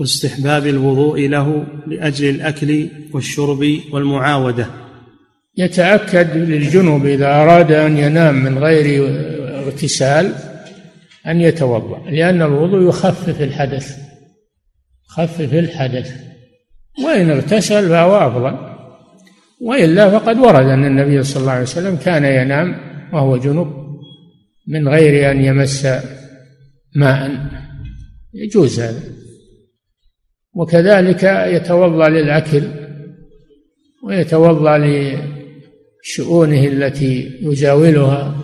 واستحباب الوضوء له لأجل الأكل والشرب والمعاودة. يتأكد للجنوب إذا أراد أن ينام من غير اغتسال أن يتوضأ لأن الوضوء يخفف الحدث يخفف الحدث. وإن اغتسل فهو أفضل. وإلا فقد ورد أن النبي صلى الله عليه وسلم كان ينام وهو جنب من غير أن يمس ماء. يجوز هذا. وكذلك يتوضأ للأكل ويتوضأ لشؤونه التي يجاولها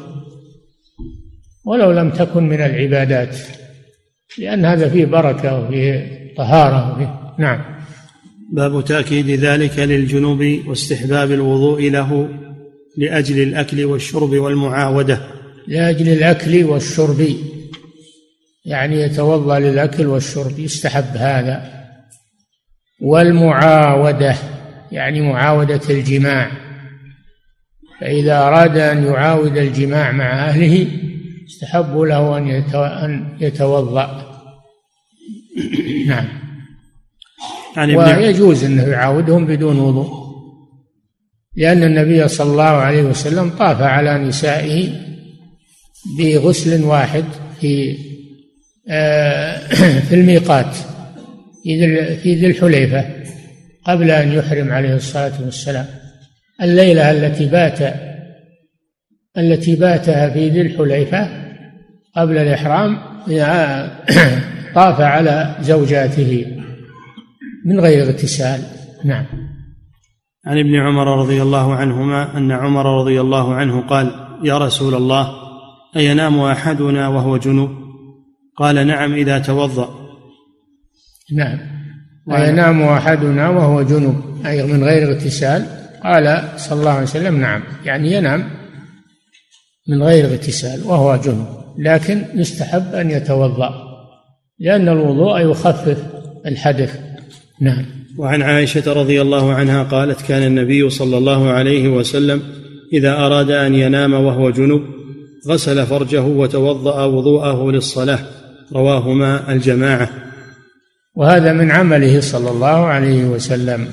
ولو لم تكن من العبادات لأن هذا فيه بركة وفيه طهارة وفيه. نعم. باب تأكيد ذلك للجنوب واستحباب الوضوء له لأجل الأكل والشرب والمعاودة. لأجل الأكل والشرب يعني يتوضأ للأكل والشرب يستحب هذا. والمعاودة يعني معاودة الجماع. فإذا أراد أن يعاود الجماع مع أهله استحب له أن أن يتوضأ. نعم. يعني ويجوز أنه يعاودهم بدون وضوء. لأن النبي صلى الله عليه وسلم طاف على نسائه بغسل واحد في آه، <clears throat> في الميقات. في ذي الحليفة قبل أن يحرم عليه الصلاة والسلام. الليلة التي بات التي باتها في ذي الحليفة قبل الإحرام <coughs> طاف على زوجاته من غير اغتسال. نعم. عن ابن عمر رضي الله عنهما أن عمر رضي الله عنه قال يا رسول الله أينام أحدنا وهو جنوب؟ قال نعم إذا توضأ. نعم. أينام أحدنا وهو جنوب أي من غير اغتسال. قال صلى الله عليه وسلم نعم. يعني ينام من غير اغتسال وهو جنب لكن يستحب أن يتوضأ لأن الوضوء يخفف الحدث. نعم. وعن عائشة رضي الله عنها قالت كان النبي صلى الله عليه وسلم إذا أراد أن ينام وهو جنب غسل فرجه وتوضأ وضوءه للصلاة رواهما الجماعة. وهذا من عمله صلى الله عليه وسلم.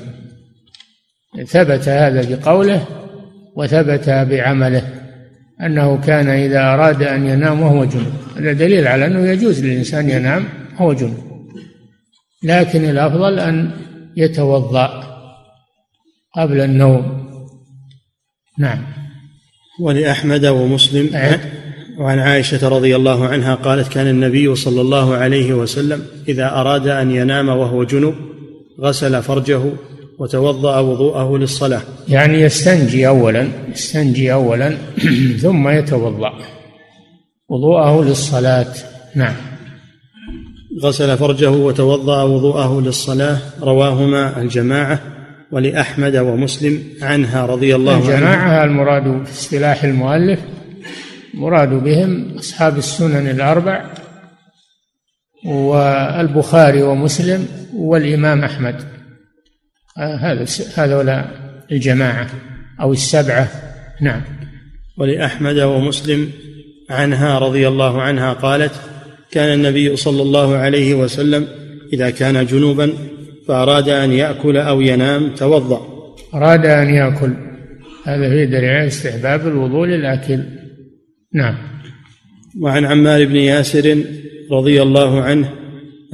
ثبت هذا بقوله وثبت بعمله أنه كان إذا أراد أن ينام وهو جنب. هذا دليل على أنه يجوز للإنسان ينام وهو جنب. لكن الأفضل أن يتوضأ قبل النوم. نعم. ولأحمد ومسلم أعد. وعن عائشة رضي الله عنها قالت كان النبي صلى الله عليه وسلم إذا أراد أن ينام وهو جنب غسل فرجه وتوضأ وضوءه للصلاة. يعني يستنجي أولا يستنجي أولا <clears throat> ثم يتوضأ. وضوءه للصلاة. نعم. غسل فرجه وتوضأ وضوءه للصلاة. رواهما الجماعة ولأحمد ومسلم عنها رضي الله عنها الجماعة المراد في اصطلاح المؤلف مراد بهم أصحاب السنن الأربع والبخاري ومسلم والإمام أحمد. هذا هذولا الجماعة أو السبعة. نعم. ولأحمد ومسلم عنها رضي الله عنها قالت كان النبي صلى الله عليه وسلم إذا كان جنوبا فأراد أن يأكل أو ينام توضأ. أراد أن يأكل. هذا في دليل استحباب الوضوء للأكل. نعم. وعن عمار بن ياسر رضي الله عنه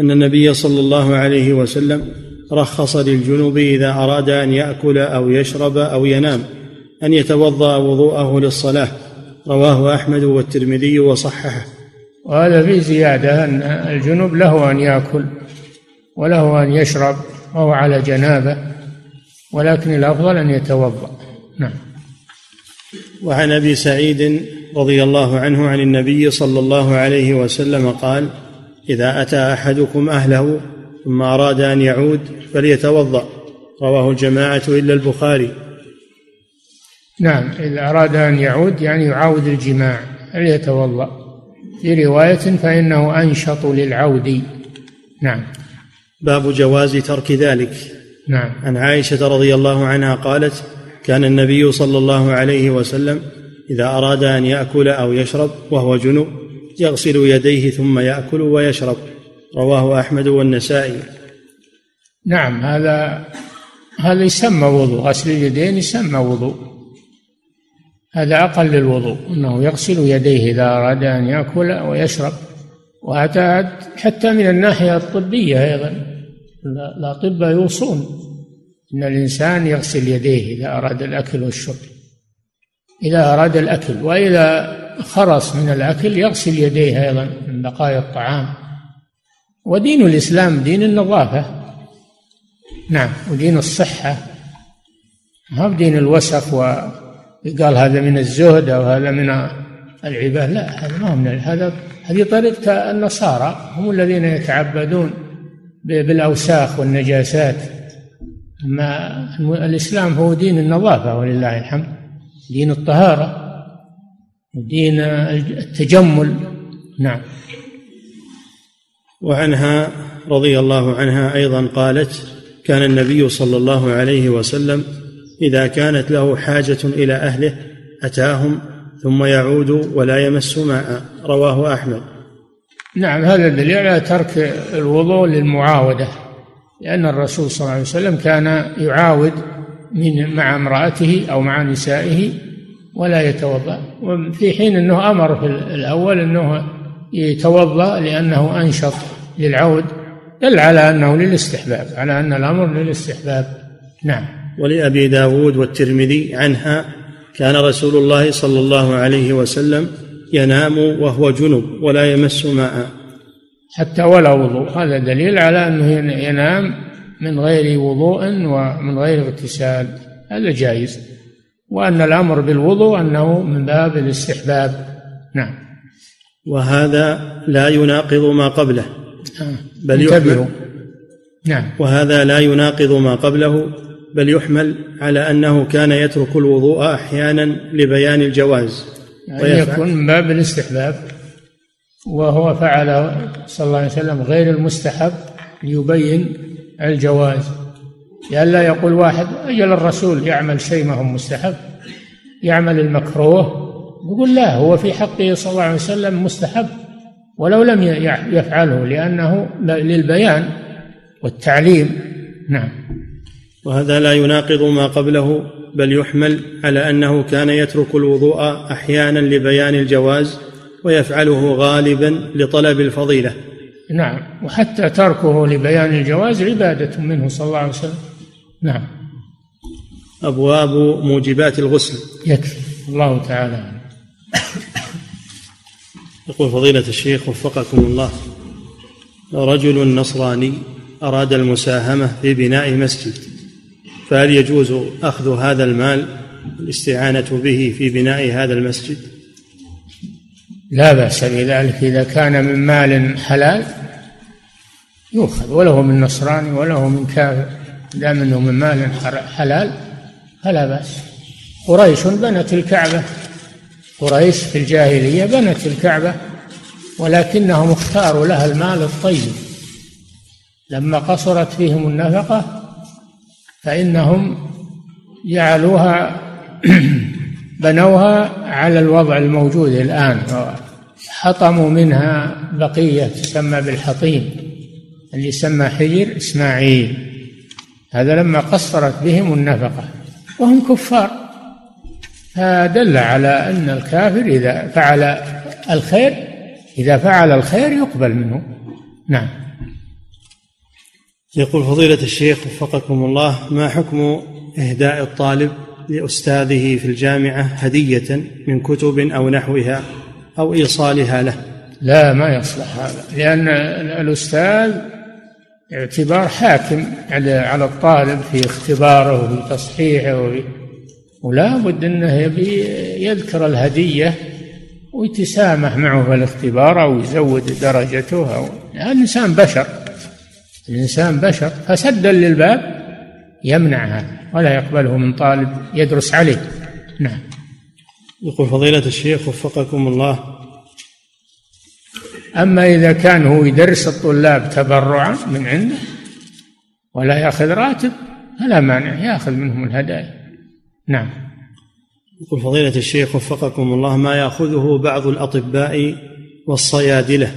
أن النبي صلى الله عليه وسلم رخص للجنوب إذا أراد أن يأكل أو يشرب أو ينام أن يتوضأ وضوءه للصلاة. رواه أحمد والترمذي وصححه. وهذا في زيادة أن الجنوب له أن يأكل وله أن يشرب وهو على جنابة ولكن الأفضل أن يتوضأ. نعم. وعن أبي سعيد رضي الله عنه عن النبي صلى الله عليه وسلم قال إذا أتى أحدكم أهله ثم أراد أن يعود فليتوضأ. رواه الجماعة إلا البخاري. نعم إذا أراد أن يعود يعني يعاود الجماع فليتوضأ. في رواية فإنه أنشط للعود. نعم. باب جواز ترك ذلك. نعم. عن عائشة رضي الله عنها قالت كان النبي صلى الله عليه وسلم إذا أراد أن يأكل أو يشرب وهو جنوب يغسل يديه ثم يأكل ويشرب. رواه أحمد والنسائي. نعم هذا هذا يسمى وضوء. غسل اليدين يسمى وضوء. هذا أقل الوضوء إنه يغسل يديه إذا أراد أن يأكل ويشرب. وهذا حتى من الناحية الطبية أيضا. الاطباء يوصون. إن الإنسان يغسل يديه إذا أراد الأكل والشرب. إذا أراد الأكل وإذا خرص من الأكل يغسل يديه أيضا من بقايا الطعام. ودين الإسلام دين النظافة. نعم ودين الصحة. ما هو دين الوسخ وقال هذا من الزهد أو هذا من العبادة؟ لا هذا ما هو من هذا هذه طريقة النصارى. هم الذين يتعبدون بالأوساخ والنجاسات. أما الإسلام هو دين النظافة ولله الحمد. دين الطهارة ودين التجمل. نعم. وعنها رضي الله عنها أيضا قالت كان النبي صلى الله عليه وسلم إذا كانت له حاجة إلى أهله أتاهم ثم يعود ولا يمس ماء. رواه أحمد. نعم هذا دليل على ترك الوضوء للمعاودة لأن الرسول صلى الله عليه وسلم كان يعاود من مع امرأته أو مع نسائه ولا يتوضأ. في حين أنه أمر في الأول أنه يتوضأ لأنه أنشط للعود دل على أنه للاستحباب على أن الأمر للاستحباب. نعم. ولأبي داود والترمذي عنها كان رسول الله صلى الله عليه وسلم ينام وهو جنب ولا يمس ماء. حتى ولا وضوء. هذا دليل على أنه ينام من غير وضوء ومن غير اغتسال. هذا جائز. وأن الأمر بالوضوء أنه من باب الاستحباب. نعم. وهذا لا يناقض ما قبله. آه. بل يحمل. نعم. وهذا لا يناقض ما قبله بل يحمل على أنه كان يترك الوضوء أحيانا لبيان الجواز. يعني يكون من باب الاستحباب. وهو فعل صلى الله عليه وسلم غير المستحب ليبين الجواز. لئلا يقول واحد أجل الرسول يعمل شيء ما هو مستحب يعمل المكروه يقول لا هو في حقه صلى الله عليه وسلم مستحب ولو لم يفعله لأنه للبيان والتعليم. نعم. وهذا لا يناقض ما قبله بل يحمل على أنه كان يترك الوضوء أحيانا لبيان الجواز ويفعله غالبا لطلب الفضيلة. نعم. وحتى تركه لبيان الجواز عبادة منه صلى الله عليه وسلم. نعم. أبواب موجبات الغسل. يكفي. الله تعالى يقول فضيلة الشيخ وفقكم الله. رجل نصراني أراد المساهمة في بناء مسجد. فهل يجوز أخذ هذا المال الاستعانة به في بناء هذا المسجد؟ لا بأس بذلك. إذا كان من مال حلال يؤخذ وله من نصراني وله من كافر. دام انه من مال حلال فلا بأس. قريش بنت الكعبة. قريش في الجاهلية بنت الكعبة ولكنهم اختاروا لها المال الطيب. لما قصرت فيهم النفقة فإنهم جعلوها <clears throat> بنوها على الوضع الموجود الآن. حطموا منها بقية تسمى بالحطيم اللي يسمى حجر إسماعيل. هذا لما قصرت بهم النفقة وهم كفار. فدل على أن الكافر إذا فعل الخير إذا فعل الخير يقبل منه. نعم. يقول فضيلة الشيخ وفقكم الله ما حكم إهداء الطالب لأستاذه في الجامعة هدية من كتب أو نحوها أو إيصالها له. لا ما يصلح هذا لأن الأستاذ اعتبار حاكم على على الطالب في اختباره وفي تصحيحه وفي ولا بد أنه يبي يذكر الهدية ويتسامح معه في الاختبار أو يزود درجته أو الانسان بشر الانسان بشر. فسدا للباب يمنع هذا ولا يقبله من طالب يدرس عليه. نعم. يقول فضيلة الشيخ وفقكم الله. أما إذا كان هو يدرس الطلاب تبرعا من عنده ولا يأخذ راتب فلا مانع يأخذ منهم الهدايا. نعم. يقول فضيلة الشيخ وفقكم الله ما يأخذه بعض الأطباء والصيادلة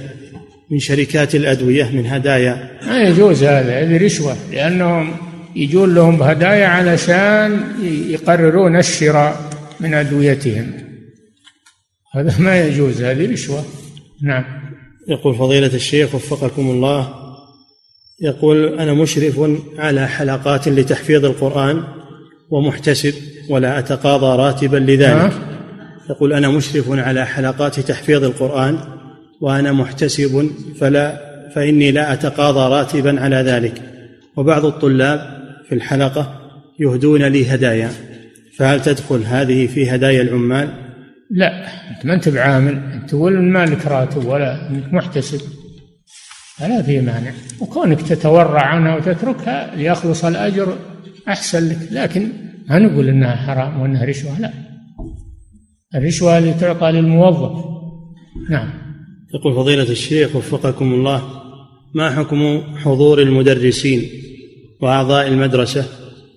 من شركات الأدوية من هدايا؟ ما يجوز هذا هذه رشوة لأنهم يجون لهم هدايا علشان يقررون الشراء من أدويتهم. هذا ما يجوز هذه رشوة. نعم. يقول فضيلة الشيخ وفقكم الله يقول أنا مشرف على حلقات لتحفيظ القرآن ومحتسب ولا أتقاضى راتبا لذلك. يقول أنا مشرف على حلقات تحفيظ القرآن وأنا محتسب فلا فإني لا أتقاضى راتبا على ذلك. وبعض الطلاب في الحلقة يهدون لي هدايا. فهل تدخل هذه في هدايا العمال؟ لا. أنت ما أنت بعامل. أنت ولا مالك راتب ولا أنت محتسب. فلا في مانع. وكونك تتورع عنها وتتركها ليخلص الأجر أحسن لك. لكن ما نقول إنها حرام وإنها رشوة. لا. الرشوة اللي تعطى للموظف. نعم. يقول فضيلة الشيخ وفقكم الله ما حكم حضور المدرسين؟ وأعضاء المدرسة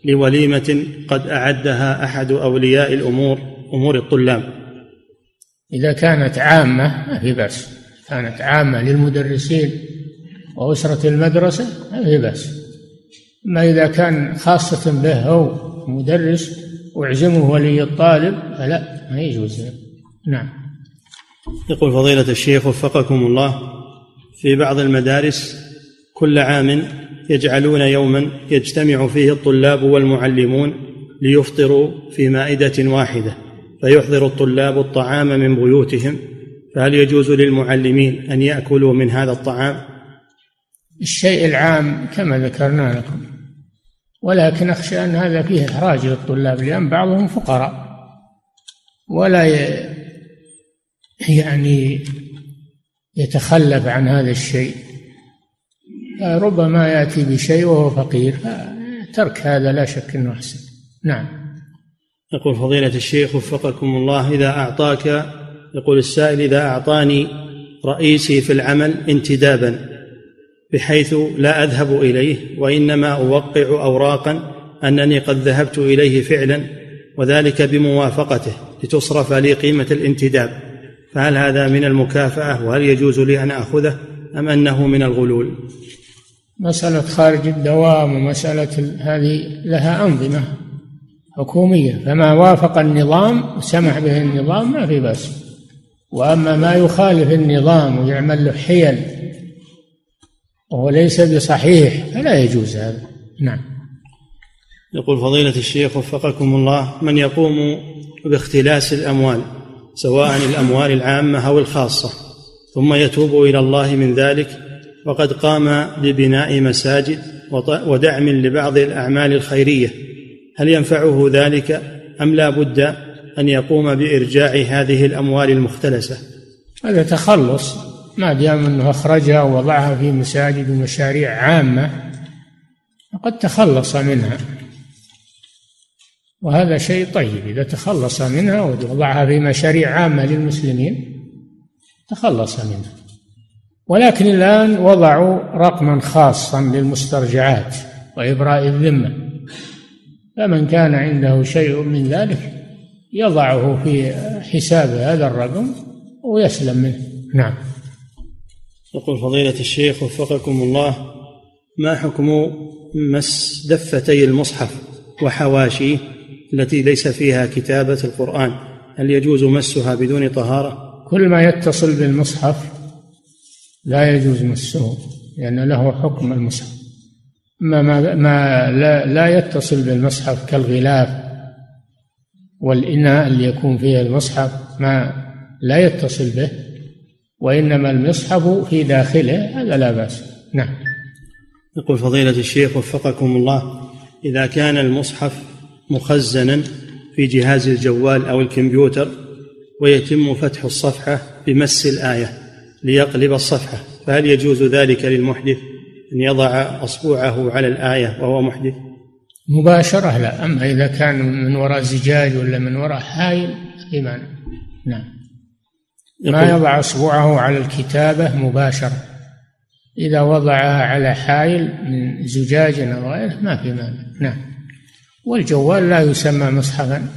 لوليمة قد أعدها أحد أولياء الأمور أمور الطلاب. إذا كانت عامة ما في بأس. كانت عامة للمدرسين وأسرة المدرسة ما في بأس. أما إذا كان خاصة به هو مدرس ويعزمه ولي الطالب فلا ما يجوز. نعم. يقول فضيلة الشيخ وفقكم الله في بعض المدارس كل عام يجعلون يوما يجتمع فيه الطلاب والمعلمون ليفطروا في مائدة واحدة فيحضر الطلاب الطعام من بيوتهم فهل يجوز للمعلمين أن يأكلوا من هذا الطعام؟ الشيء العام كما ذكرنا لكم ولكن أخشى أن هذا فيه إحراج للطلاب لأن بعضهم فقراء ولا يعني يتخلف عن هذا الشيء. ربما يأتي بشيء وهو فقير. ترك هذا لا شك أنه أحسن. نعم. يقول فضيلة الشيخ وفقكم الله إذا أعطاك يقول السائل إذا أعطاني رئيسي في العمل انتدابا بحيث لا أذهب إليه وإنما أوقع أوراقا أنني قد ذهبت إليه فعلا وذلك بموافقته لتصرف لي قيمة الانتداب. فهل هذا من المكافأة؟ وهل يجوز لي أن أخذه أم أنه من الغلول؟ مسألة خارج الدوام ومسألة هذه لها أنظمة حكومية فما وافق النظام وسمح به النظام ما في بأس. وأما ما يخالف النظام ويعمل له حيل وهو ليس بصحيح فلا يجوز هذا. نعم. يقول فضيلة الشيخ وفقكم الله من يقوم باختلاس الأموال سواء الأموال العامة أو الخاصة ثم يتوب إلى الله من ذلك وقد قام ببناء مساجد ودعم لبعض الأعمال الخيرية. هل ينفعه ذلك؟ أم لا بد أن يقوم بإرجاع هذه الأموال المختلسة؟ هذا تخلص. ما دام أنه أخرجها ووضعها في مساجد ومشاريع عامة فقد تخلص منها. وهذا شيء طيب. إذا تخلص منها ووضعها في مشاريع عامة للمسلمين تخلص منها. ولكن الآن وضعوا رقما خاصا للمسترجعات وإبراء الذمة. فمن كان عنده شيء من ذلك يضعه في حساب هذا الرقم ويسلم منه. نعم. يقول فضيلة الشيخ وفقكم الله ما حكم مس دفتي المصحف وحواشيه التي ليس فيها كتابة القرآن؟ هل يجوز مسها بدون طهارة؟ كل ما يتصل بالمصحف لا يجوز مسه لأن له حكم المصحف. ما, ما, ما لا, لا يتصل بالمصحف كالغلاف والإناء اللي يكون فيه المصحف ما لا يتصل به وإنما المصحف في داخله هذا لا بأس. نعم. يقول فضيلة الشيخ وفقكم الله إذا كان المصحف مخزنا في جهاز الجوال أو الكمبيوتر ويتم فتح الصفحة بمس الآية ليقلب الصفحة. فهل يجوز ذلك للمحدث أن يضع أصبعه على الآية وهو محدث؟ مباشرة لا. أما إذا كان من وراء زجاج ولا من وراء حائل في معنى. نعم. ما يضع أصبعه على الكتابة مباشرة. إذا وضعها على حائل من زجاج أو غيره ما في مانع نعم. والجوال لا يسمى مصحفا.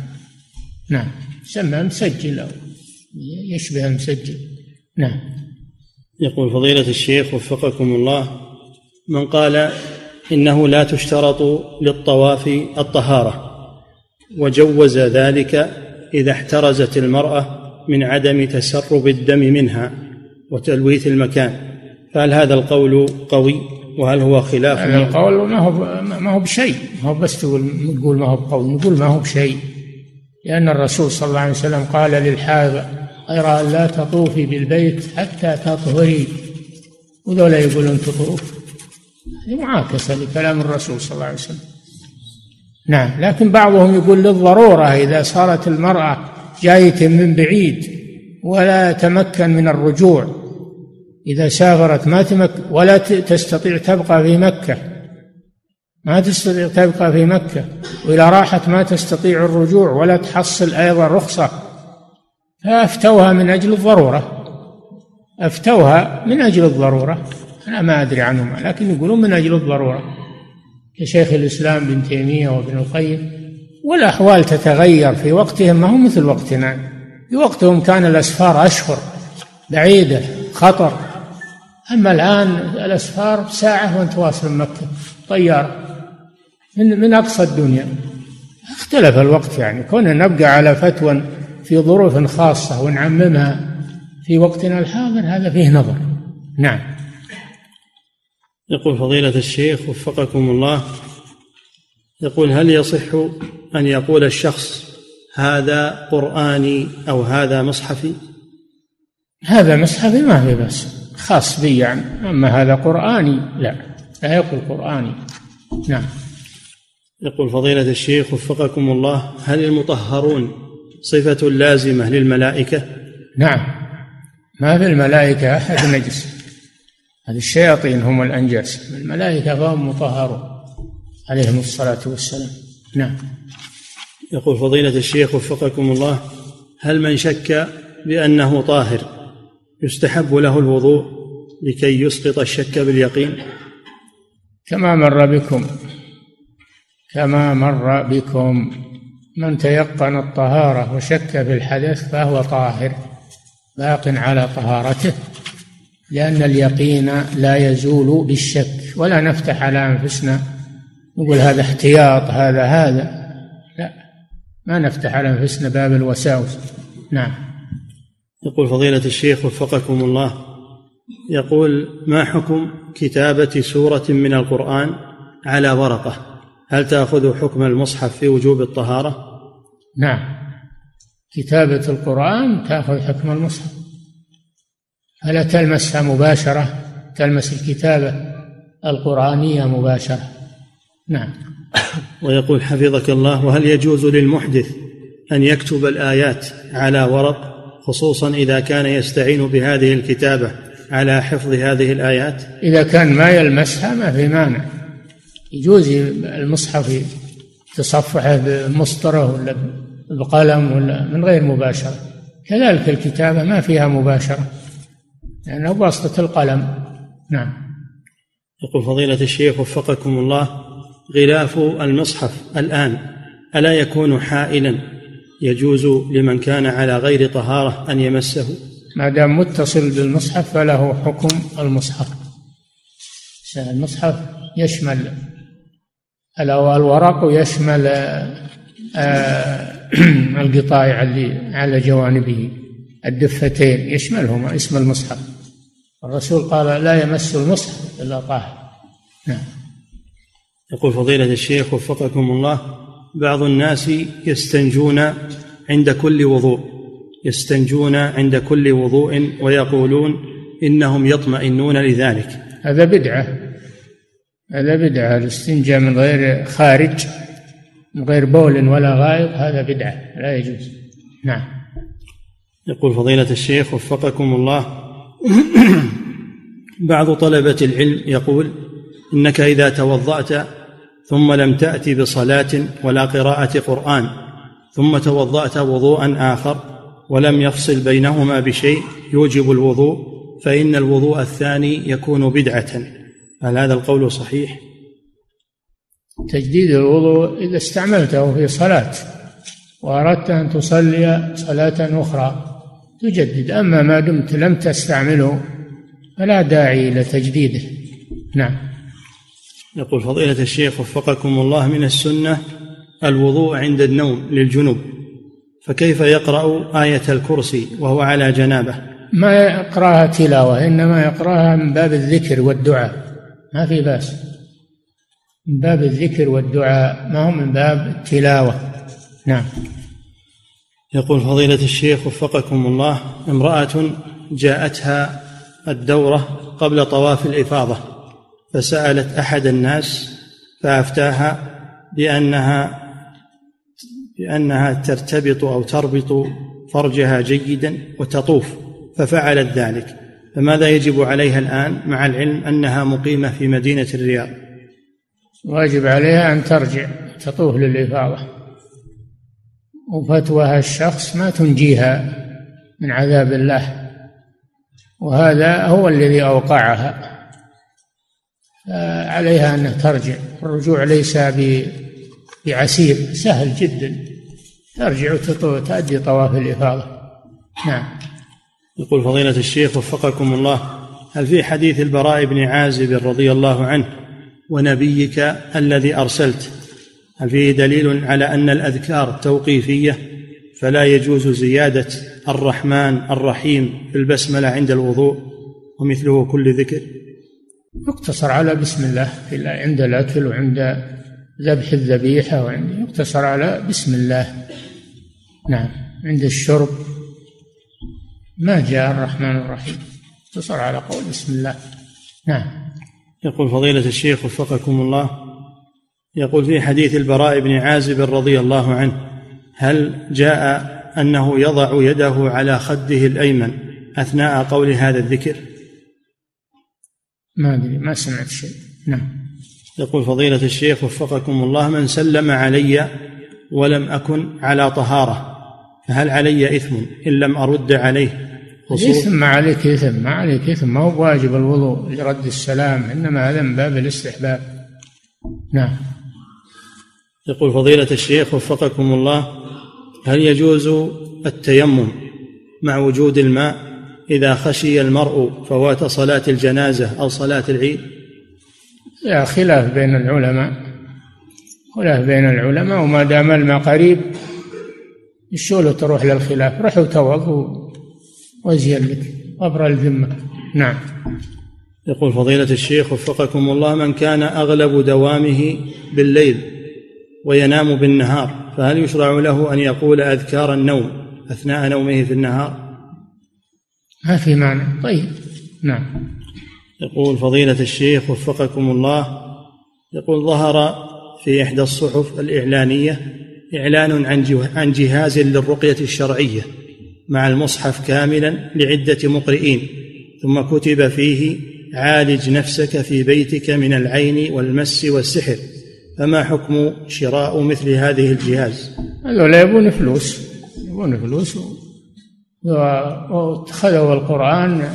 نعم. يسمى مسجل أو يشبه المسجل نعم. يقول فضيلة الشيخ وفقكم الله من قال إنه لا تشترط للطواف الطهارة وجوز ذلك إذا احترزت المرأة من عدم تسرب الدم منها وتلويث المكان. فهل هذا القول قوي؟ وهل هو خلاف؟ هذا القول ما هو ما هو بشيء ما هو بس تقول نقول ما هو بقول نقول ما هو بشيء. لأن الرسول صلى الله عليه وسلم قال للحائض غير أن لا تطوفي بالبيت حتى تطهري. وذولا يقولون تطوف. معاكسة لكلام الرسول صلى الله عليه وسلم. نعم لكن بعضهم يقول للضرورة إذا صارت المرأة جاية من بعيد ولا تمكن من الرجوع. إذا سافرت ما تمكن ولا تستطيع تبقى في مكة. ما تستطيع تبقى في مكة. وإذا راحت ما تستطيع الرجوع ولا تحصل أيضا رخصة. فأفتوها من أجل الضرورة. أفتوها من أجل الضرورة. أنا ما أدري عنهم لكن يقولون من أجل الضرورة. كشيخ الإسلام بن تيمية وابن القيم والأحوال تتغير في وقتهم ما هو مثل وقتنا. في وقتهم كان الأسفار أشهر بعيدة خطر. أما الآن الأسفار ساعة وأنت واصل مكة طيارة. من من أقصى الدنيا. اختلف الوقت يعني. كنا نبقى على فتوى في ظروف خاصة ونعممها في وقتنا الحاضر هذا فيه نظر. نعم. يقول فضيلة الشيخ وفقكم الله يقول هل يصح أن يقول الشخص هذا قرآني أو هذا مصحفي؟ هذا مصحفي ما في بس خاص بي يعني. أما هذا قرآني لا. لا يقول قرآني. نعم. يقول فضيلة الشيخ وفقكم الله هل المطهرون صفة لازمة للملائكة؟ نعم. ما في الملائكة أحد نجس هذه الشياطين هم الأنجاس. الملائكة فهم مطهرون. عليهم الصلاة والسلام. نعم. يقول فضيلة الشيخ وفقكم الله هل من شك بأنه طاهر يستحب له الوضوء لكي يسقط الشك باليقين؟ كما مر بكم. كما مر بكم. من تيقن الطهارة وشك في الحدث فهو طاهر باق على طهارته لأن اليقين لا يزول بالشك ولا نفتح على أنفسنا نقول هذا احتياط هذا هذا لا ما نفتح على أنفسنا باب الوساوس. نعم. يقول فضيلة الشيخ وفقكم الله يقول ما حكم كتابة سورة من القرآن على ورقة؟ هل تأخذ حكم المصحف في وجوب الطهارة؟ نعم. كتابة القرآن تأخذ حكم المصحف. فلا تلمسها مباشرة؟ تلمس الكتابة القرآنية مباشرة. نعم. <coughs> ويقول حفظك الله وهل يجوز للمحدث أن يكتب الآيات على ورق خصوصا إذا كان يستعين بهذه الكتابة على حفظ هذه الآيات؟ إذا كان ما يلمسها ما في مانع. يجوز المصحف تصفحه بمسطرة ولا بقلم ولا من غير مباشرة. كذلك الكتابة ما فيها مباشرة لأنه بواسطة القلم. نعم. يقول فضيلة الشيخ وفقكم الله غلاف المصحف الآن ألا يكون حائلا؟ يجوز لمن كان على غير طهارة أن يمسه؟ ما دام متصل بالمصحف فله حكم المصحف. المصحف يشمل الورق يشمل آه، <clears throat> القطايع اللي على جوانبه. الدفتين يشملهما اسم المصحف. الرسول قال لا يمس المصحف إلا طاهر. نعم. يقول فضيلة الشيخ وفقكم الله بعض الناس يستنجون عند كل وضوء يستنجون عند كل وضوء ويقولون إنهم يطمئنون لذلك. هذا بدعة. هذا بدعة الاستنجاء من غير خارج من غير بول ولا غائط هذا بدعة لا يجوز. نعم. يقول فضيلة الشيخ وفقكم الله. بعض طلبة العلم يقول إنك إذا توضأت ثم لم تأت بصلاة ولا قراءة قرآن ثم توضأت وضوءا آخر ولم يفصل بينهما بشيء يوجب الوضوء فإن الوضوء الثاني يكون بدعة. هل هذا القول صحيح؟ تجديد الوضوء إذا استعملته في صلاة وأردت أن تصلي صلاة أخرى تجدد أما ما دمت لم تستعمله فلا داعي إلى تجديده. نعم. يقول فضيلة الشيخ وفقكم الله من السنة الوضوء عند النوم للجنوب فكيف يقرأ آية الكرسي وهو على جنابه؟ ما يقرأها تلاوة إنما يقرأها من باب الذكر والدعاء. ما في بأس. من باب الذكر والدعاء ما هو من باب التلاوة. نعم. يقول فضيلة الشيخ وفقكم الله امرأة جاءتها الدورة قبل طواف الإفاضة فسألت أحد الناس فأفتاها بأنها بأنها ترتبط أو تربط فرجها جيدا وتطوف ففعلت ذلك. فماذا يجب عليها الآن مع العلم أنها مقيمة في مدينة الرياض؟ واجب عليها أن ترجع تطوف للإفاضة. وفتوى الشخص ما تنجيها من عذاب الله. وهذا هو الذي أوقعها. عليها أن ترجع. الرجوع ليس بعسير سهل جدا. ترجع وتؤدي طواف الإفاضة. نعم. يقول فضيلة الشيخ وفقكم الله هل في حديث البراء بن عازب رضي الله عنه ونبيك الذي أرسلت؟ هل فيه دليل على أن الأذكار توقيفية فلا يجوز زيادة الرحمن الرحيم في البسملة عند الوضوء ومثله كل ذكر؟ يقتصر على بسم الله عند الأكل وعند ذبح الذبيحة وعند يقتصر على بسم الله. نعم عند الشرب ما جاء الرحمن الرحيم؟ اقتصر على قول بسم الله. نعم. يقول فضيلة الشيخ وفقكم الله يقول في حديث البراء بن عازب رضي الله عنه هل جاء أنه يضع يده على خده الأيمن أثناء قول هذا الذكر؟ ما أدري ما سمعت شيء. نعم. يقول فضيلة الشيخ وفقكم الله من سلم علي ولم أكن على طهارة فهل علي إثم إن لم أرد عليه؟ ما عليك إثم ما عليك إثم ما هو واجب الوضوء لرد السلام؟ إنما هذا من باب الاستحباب. نعم. يقول فضيلة الشيخ وفقكم الله هل يجوز التيمم مع وجود الماء إذا خشي المرء فوات صلاة الجنازة أو صلاة العيد؟ لا خلاف بين العلماء. خلاف بين العلماء وما دام الماء قريب الشولة تروح للخلاف. روح وتوضوا وازين لك غبر الذمة. نعم. يقول فضيلة الشيخ وفقكم الله من كان أغلب دوامه بالليل وينام بالنهار فهل يشرع له أن يقول أذكار النوم أثناء نومه في النهار؟ ما في معنى. طيب. نعم. يقول فضيلة الشيخ وفقكم الله يقول ظهر في إحدى الصحف الإعلانية إعلان عن جهاز للرقية الشرعية مع المصحف كاملا لعدة مقرئين ثم كتب فيه عالج نفسك في بيتك من العين والمس والسحر فما حكم شراء مثل هذه الجهاز؟ هذول يبون فلوس يبون فلوس. واتخذوا القرآن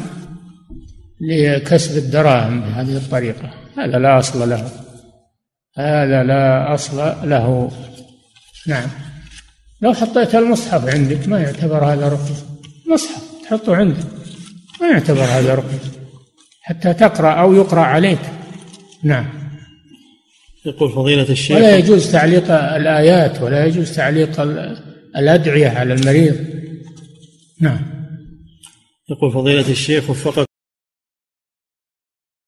لكسب الدراهم بهذه الطريقة. هذا لا أصل له. هذا لا أصل له. نعم. لو حطيت المصحف عندك ما يعتبر هذا رقية مصحف تحطه عندك ما يعتبر هذا رقية حتى تقرأ أو يقرأ عليك. نعم. يقول فضيلة الشيخ ولا يجوز تعليق الآيات ولا يجوز تعليق الأدعية على المريض. نعم. يقول فضيلة الشيخ وفقكم